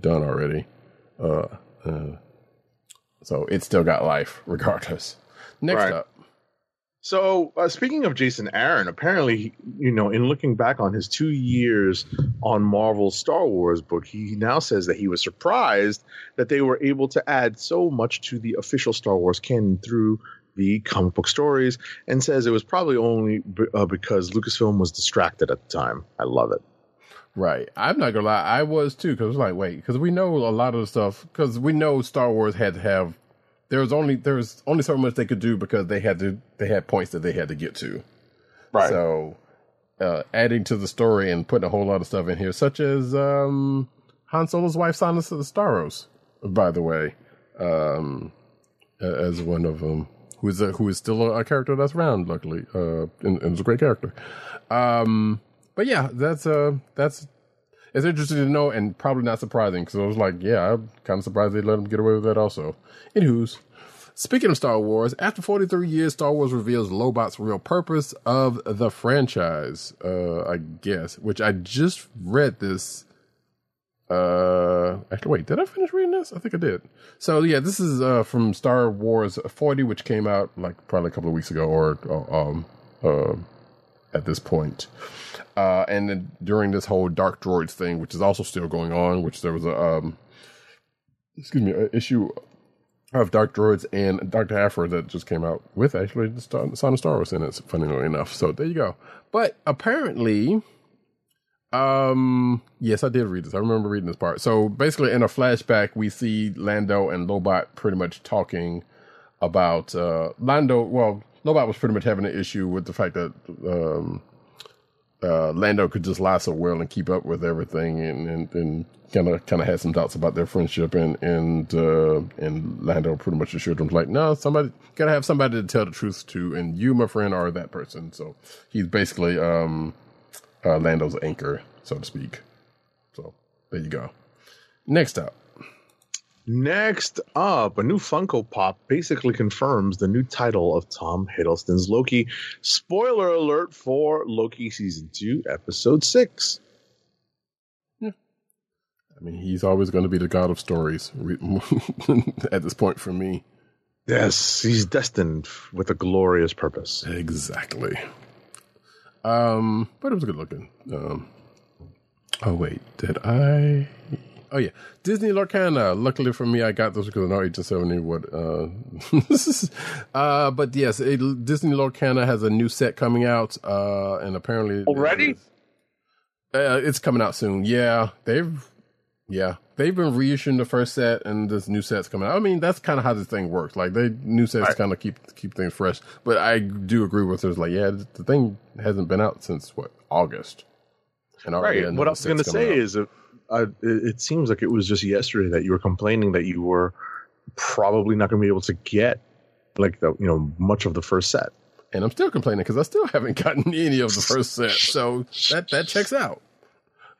done already. Uh, uh, so it still got life regardless. Next right. up. So, uh, speaking of Jason Aaron, apparently, you know, in looking back on his two years on Marvel's Star Wars book, he now says that he was surprised that they were able to add so much to the official Star Wars canon through the comic book stories, and says it was probably only b- uh, because Lucasfilm was distracted at the time. I love it. Right. I'm not gonna lie. I was too because I was like, wait, because we know a lot of the stuff because we know Star Wars had to have. There was only there was only so much they could do because they had to they had points that they had to get to. Right. So, uh, adding to the story and putting a whole lot of stuff in here, such as um, Han Solo's wife, Sansa the Starros, by the way, um, as one of them, who is a, who is still a, a character that's around, luckily, uh, and, and is a great character. Um, but yeah, that's uh, that's it's interesting to know and probably not surprising because I was like, yeah, I'm kind of surprised they let him get away with that also. Anywho's. Speaking of Star Wars, after 43 years, Star Wars reveals Lobot's real purpose of the franchise, uh, I guess, which I just read this. Uh, actually, wait, did I finish reading this? I think I did. So, yeah, this is uh, from Star Wars 40, which came out like probably a couple of weeks ago or, or um, uh, at this point. Uh, and then during this whole Dark Droids thing, which is also still going on, which there was a, um, excuse me, a issue of Dark Droids and Dr. Aphra that just came out with actually the Star, Son of Star Wars in it, funnily enough. So there you go. But apparently, um, yes, I did read this. I remember reading this part. So basically, in a flashback, we see Lando and Lobot pretty much talking about uh, Lando. Well, Lobot was pretty much having an issue with the fact that um, uh, Lando could just lie so well and keep up with everything, and and, and kind of kind of had some doubts about their friendship, and and uh, and Lando pretty much assured him like, no, somebody gotta have somebody to tell the truth to, and you, my friend, are that person. So he's basically um, uh, Lando's anchor, so to speak. So there you go. Next up, Next up, a new Funko Pop basically confirms the new title of Tom Hiddleston's Loki. Spoiler alert for Loki Season 2, Episode 6. I mean, he's always going to be the god of stories at this point for me. Yes, he's destined with a glorious purpose. Exactly. Um, but it was good looking. Um, oh wait, did I? Oh yeah, Disney Lorcana. Luckily for me, I got those because I know Agent Seventy would. Uh, uh, but yes, it, Disney Lorcana has a new set coming out, uh, and apparently Already? uh, it's coming out soon. Yeah, they've yeah they've been reissuing the first set, and this new set's coming out. I mean, that's kind of how this thing works. Like they new sets Right. kind of keep keep things fresh. But I do agree with there's like yeah, the thing hasn't been out since what August. And already Right. What I was going to say out. is, uh, it, seems like it was just yesterday that you were complaining that you were probably not going to be able to get like the you know much of the first set. and I'm still complaining because I still haven't gotten any of the first set. So that that checks out.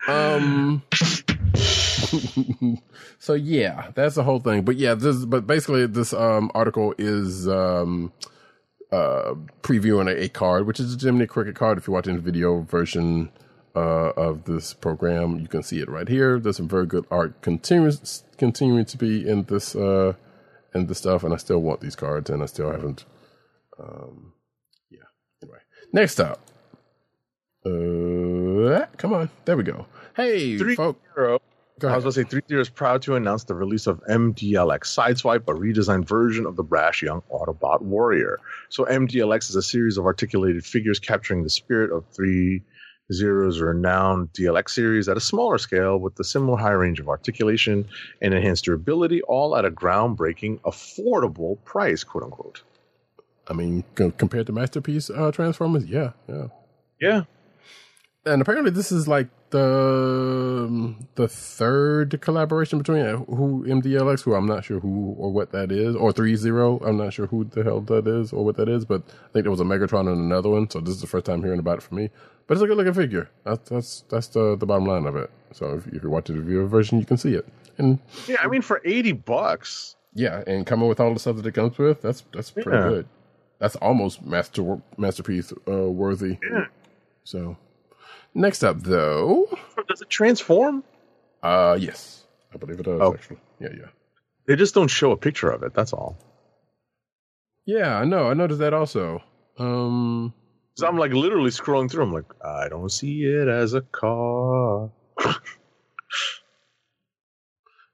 Um. so yeah, that's the whole thing. But yeah, this but basically this um article is um uh previewing a, a card, which is a Jiminy Cricket card. If you're watching the video version uh of this program, you can see it right here. There's some very good art continues continuing to be in this uh in this stuff, and I still want these cards, and I still haven't um, yeah. Anyway, next up. Uh, come on. There we go. Hey, Three folk. zero. Go I was going to say, Three Zero is proud to announce the release of MDLX Sideswipe, a redesigned version of the brash young Autobot warrior. So MDLX is a series of articulated figures capturing the spirit of Three Zero's renowned DLX series at a smaller scale with a similar high range of articulation and enhanced durability, all at a groundbreaking, affordable price, quote unquote. I mean, co- compared to Masterpiece uh, Transformers, yeah, yeah. Yeah. And apparently, this is like the um, the third collaboration between uh, who MDLX, who I'm not sure who or what that is, or Three Zero. I'm not sure who the hell that is or what that is, but I think there was a Megatron and another one. So this is the first time hearing about it for me. But it's a good looking figure. That's that's that's the the bottom line of it. So if, if you're watching the viewer version, you can see it. And Yeah, I mean, for 80 bucks. yeah, and coming with all the stuff that it comes with, that's that's pretty Yeah. good. That's almost master masterpiece uh, worthy. Yeah. So next up, though, Does it transform? uh, yes, I believe it does. Oh. Actually, yeah, yeah, They just don't show a picture of it. That's all. yeah. I know. I noticed that also. Um, So I'm like literally scrolling through. I'm like, I don't see it as a car.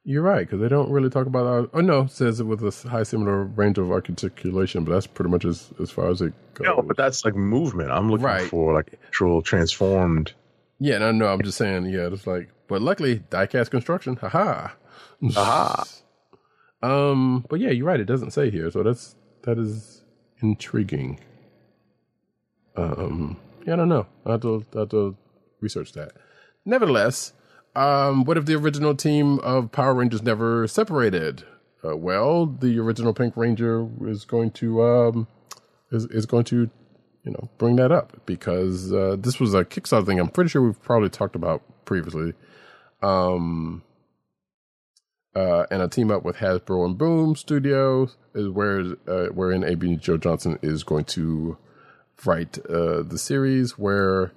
you're right because they don't really talk about. Our, oh no, says it with a high similar range of articulation, but that's pretty much as as far as it goes. No, but that's like movement. I'm looking Right. for like actual transformed. yeah, no, no, I'm just saying. Yeah, it's like, but luckily, diecast construction. Haha. Aha. Um, but yeah, you're right. It doesn't say here, so that's that is intriguing. Um, yeah, I don't know. I have to, I have to research that. Nevertheless, um, what if the original team of Power Rangers never separated? Uh, well, the original Pink Ranger is going to um, is is going to you know bring that up because uh, this was a Kickstarter thing. I'm pretty sure we've probably talked about previously. Um, uh, and a team up with Hasbro and Boom Studios is where uh, wherein Amy Jo Johnson is going to write uh, the series where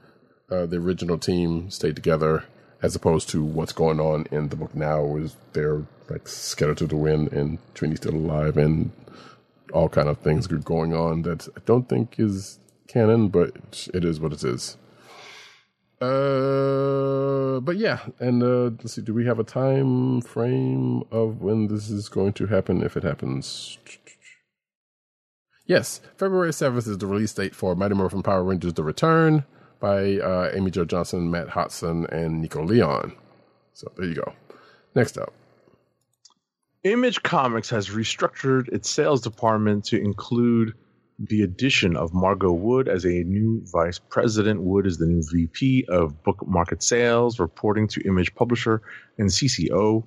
uh, the original team stayed together, as opposed to what's going on in the book now, is they're like scattered to the wind and Trinity's still alive and all kind of things going on that I don't think is canon, but it is what it is. Uh, but yeah, and uh, let's see. Do we have a time frame of when this is going to happen? If it happens, yes, February seventh is the release date for Mighty Morphin Power Rangers: The Return by uh, Amy Jo Johnson, Matt Hotson, and Nico Leon. So there you go. Next up, Image Comics has restructured its sales department to include the addition of Margot Wood as a new vice president. Wood is the new VP of book market sales, reporting to Image publisher and CCO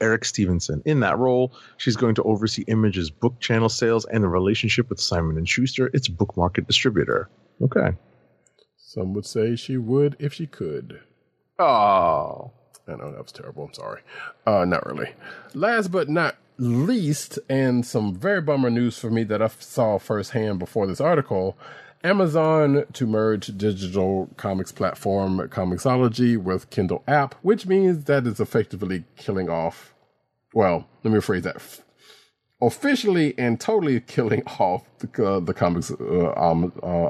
Eric Stephenson. In that role, she's going to oversee Image's book channel sales and the relationship with Simon and Schuster, its book market distributor. Okay. some would say she would if she could. Oh. I know that was terrible. I'm sorry. Uh, not really. Last but not least, and some very bummer news for me that I saw firsthand before this article Amazon to merge digital comics platform Comixology with Kindle app, which means that is effectively killing off. Well, let me rephrase that. Officially and totally killing off the, uh, the comics uh, uh,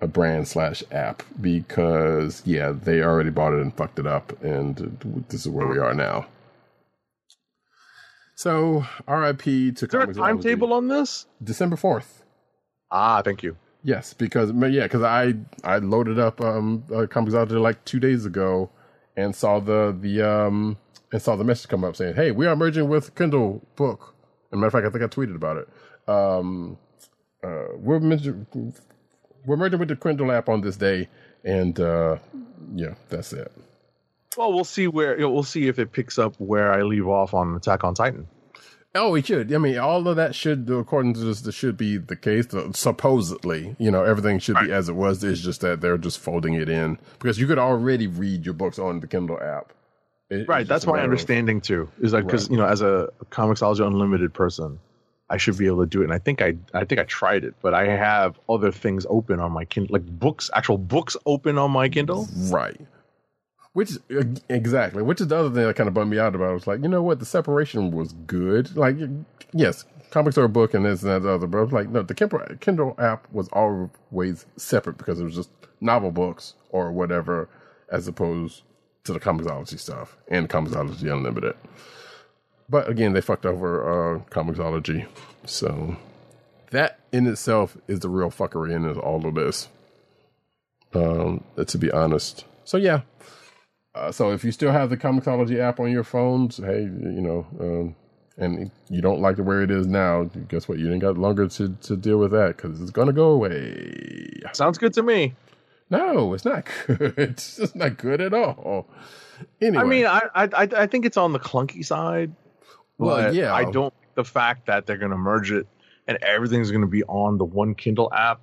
a brand slash app because yeah they already bought it and fucked it up and this is where we are now so rip to Is there a timetable on this? december 4th Ah, thank you. yes because yeah because i i loaded up um uh, comics out there like two days ago and saw the the um and saw the message come up saying hey we are merging with kindle book and matter of fact i think i tweeted about it um uh we're merging we're merging with the kindle app on this day and uh yeah that's it Well, we'll see where you know, we'll see if it picks up where I leave off on Attack on Titan. Oh, we should. I mean, all of that should, according to this, this should be the case. Supposedly, you know, everything should be as it was. It's just that they're just folding it in because you could already read your books on the Kindle app. It- Right, that's my matter of- understanding too. Is like because Right. you know, as a Comixology Unlimited person, I should be able to do it. And I think I, I think I tried it, but I have other things open on my Kindle, like books, actual books open on my Kindle. Right. Which uh, exactly, which is the other thing that kind of bummed me out about. it. was like, you know what, the separation was good. Like, yes, comics are a book and this and that and the other, but I was like, no, the Kindle, app was always separate because it was just novel books or whatever, as opposed to the Comixology stuff and Comixology Unlimited. But again, they fucked over uh, Comixology, so that in itself is the real fuckery in all of this. Um, to be honest. So yeah. Uh, so if you still have the Comixology app on your phones, hey, you know, um, and you don't like the way it is now, guess what? You didn't got longer to, to deal with that because it's gonna go away. Sounds good to me. No, it's not good. it's just not good at all. Anyway, I mean, I, I I think it's on the clunky side. Well, but yeah. I don't like the fact that they're going to merge it and everything's going to be on the one Kindle app.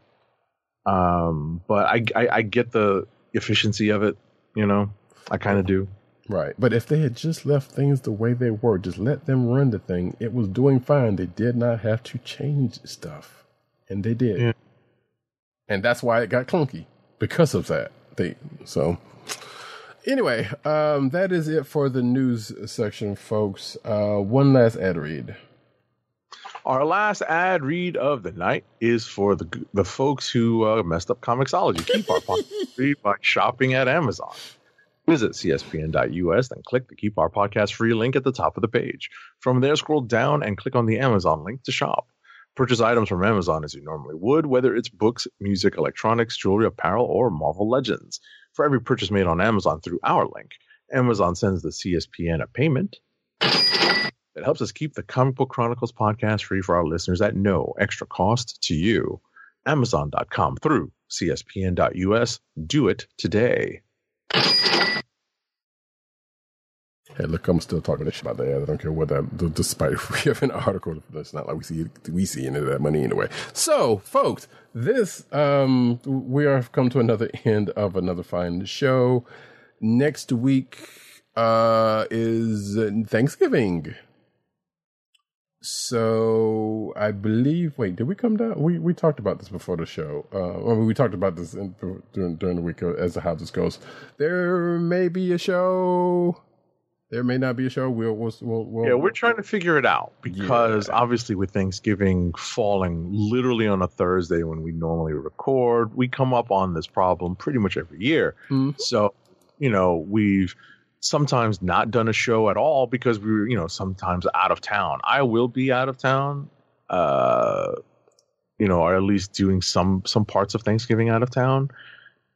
Um, but I, I I get the efficiency of it. You know, I kind of do. Right. But if they had just left things the way they were, just let them run the thing, it was doing fine. They did not have to change stuff. And they did. Yeah. And that's why it got clunky because of that. They so anyway, um that is it for the news section, folks. Uh one last ad read. Our last ad read of the night is for the the folks who uh, messed up Comixology. Keep our podcast free by shopping at Amazon. Visit cspn.us, then click the Keep Our Podcast Free link at the top of the page. From there, scroll down and click on the Amazon link to shop. Purchase items from Amazon as you normally would, whether it's books, music, electronics, jewelry, apparel, or Marvel Legends. For every purchase made on Amazon through our link, Amazon sends the CSPN a payment that helps us keep the Comic Book Chronicles podcast free for our listeners at no extra cost to you. Amazon.com through CSPN.us. Do it today. Hey, look, I'm still talking this shit about the. I don't care what that, despite we have an article. It's not like we see we see any of that money anyway. So, folks, this um, we have come to another end of another fine show. Next week uh is Thanksgiving. So I believe. Wait, did we come down? We we talked about this before the show. Uh, I mean, we talked about this in, during during the week as to how this goes. There may be a show. There may not be a show. We'll, we'll, we'll, we'll Yeah, we're trying to figure it out because Yeah. obviously, with Thanksgiving falling literally on a Thursday when we normally record, we come up on this problem pretty much every year. Mhm. So, you know, we've sometimes not done a show at all because we were, you know, sometimes out of town. I will be out of town, uh, you know, or at least doing some some parts of Thanksgiving out of town.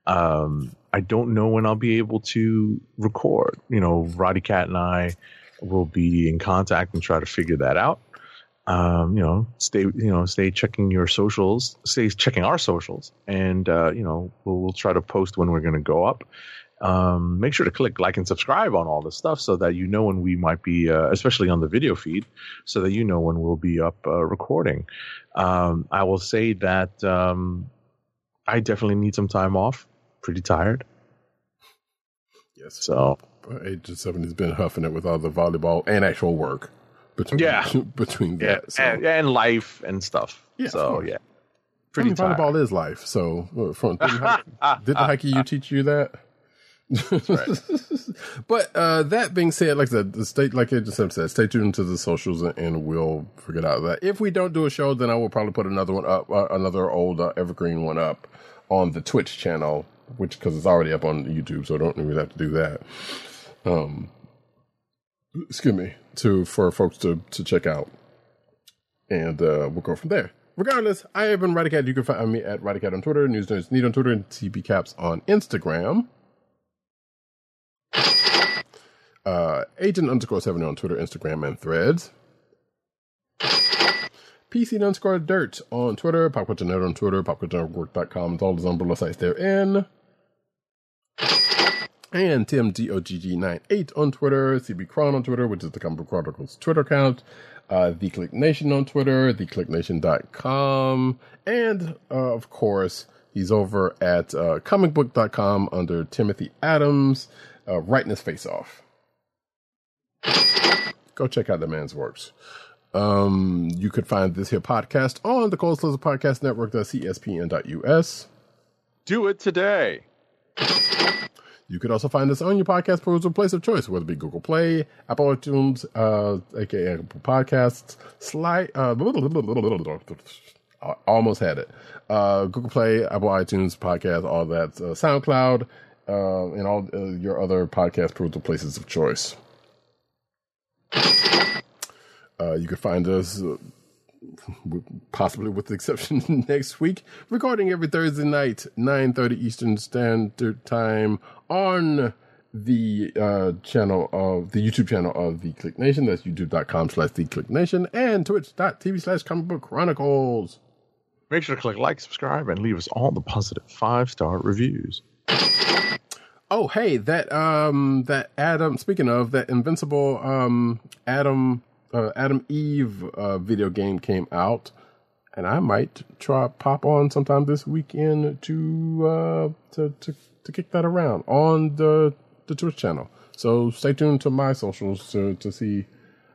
Um, I don't know when I'll be able to record. You know, Roddykat and I will be in contact and try to figure that out. Um, you know, stay you know stay checking your socials, stay checking our socials, and uh, you know we'll, we'll try to post when we're going to go up. Um, make sure to click like and subscribe on all this stuff so that you know when we might be, uh, especially on the video feed, so that you know when we'll be up uh, recording. Um, I will say that um, I definitely need some time off. Pretty tired, Yes. so Agent 70 has been huffing it with all the volleyball and actual work between Yeah. between yeah, that. So. and, and life and stuff. Yeah, so yeah, I pretty mean, tired. volleyball is life. So, uh, from, didn't, did the Heike you teach you that? but uh, that being said, like I said, the state, like I just said, stay tuned to the socials and, and we'll figure out. That if we don't do a show, then I will probably put another one up, uh, another old uh, evergreen one up on the Twitch channel, which because it's already up on YouTube, so I don't really have to do that. Um, excuse me, to for folks to to check out, and uh, we'll go from there. Regardless, I have been Roddykat. You can find me at Roddykat on Twitter, News Nerds Need on Twitter, and TB Caps on Instagram. Uh, Agent underscore 70 on Twitter, Instagram, and Threads. PC underscore dirt on Twitter, Pop Culture Nerd on Twitter, popculturenetwork.com, all those umbrella sites they're in. And Tim DOGG98 on Twitter, CB Cron on Twitter, which is the Comic Book Chronicles Twitter account, uh, The Kliq Nation on Twitter, thekliqnation.com, and uh, of course, he's over at uh, comicbook.com under Timothy Adams, uh, his face off. Go check out the man's works. Um, you could find this here podcast on the Cold Slither Podcast Network, CSPN.us. Do it today. You could also find us on your podcast provider place of choice, whether it be Google Play, Apple iTunes, uh, aka Apple Podcasts, Slide, uh, I almost had it. Uh, Google Play, Apple iTunes, podcast, all that, uh, SoundCloud, uh, and all uh, your other podcast provider places of choice. Uh, you can find us uh, possibly with the exception next week, recording every Thursday night, 9.30 Eastern Standard Time on the uh, channel of the YouTube channel of the Kliq Nation. That's youtube.com slash the Kliq Nation and twitch.tv slash comic book chronicles. Make sure to click like, subscribe, and leave us all the positive five star reviews. Oh, hey, that um that Atom speaking of that invincible um Atom uh, Atom Eve uh, video game came out and I might try pop on sometime this weekend to uh to to to kick that around on the the Twitch channel. So stay tuned to my socials to to see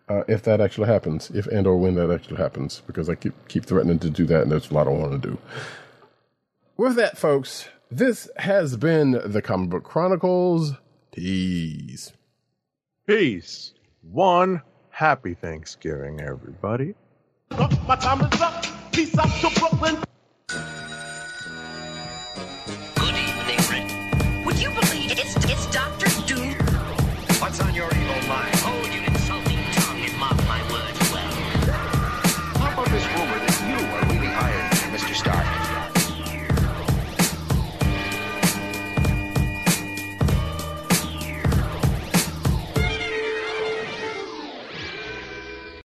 uh, if that actually happens, if and or when that actually happens, because I keep keep threatening to do that, and there's a lot I want to do. With that, folks, this has been the Comic Book Chronicles. Peace. Peace. One happy Thanksgiving, everybody. My time is up. Peace out to Brooklyn.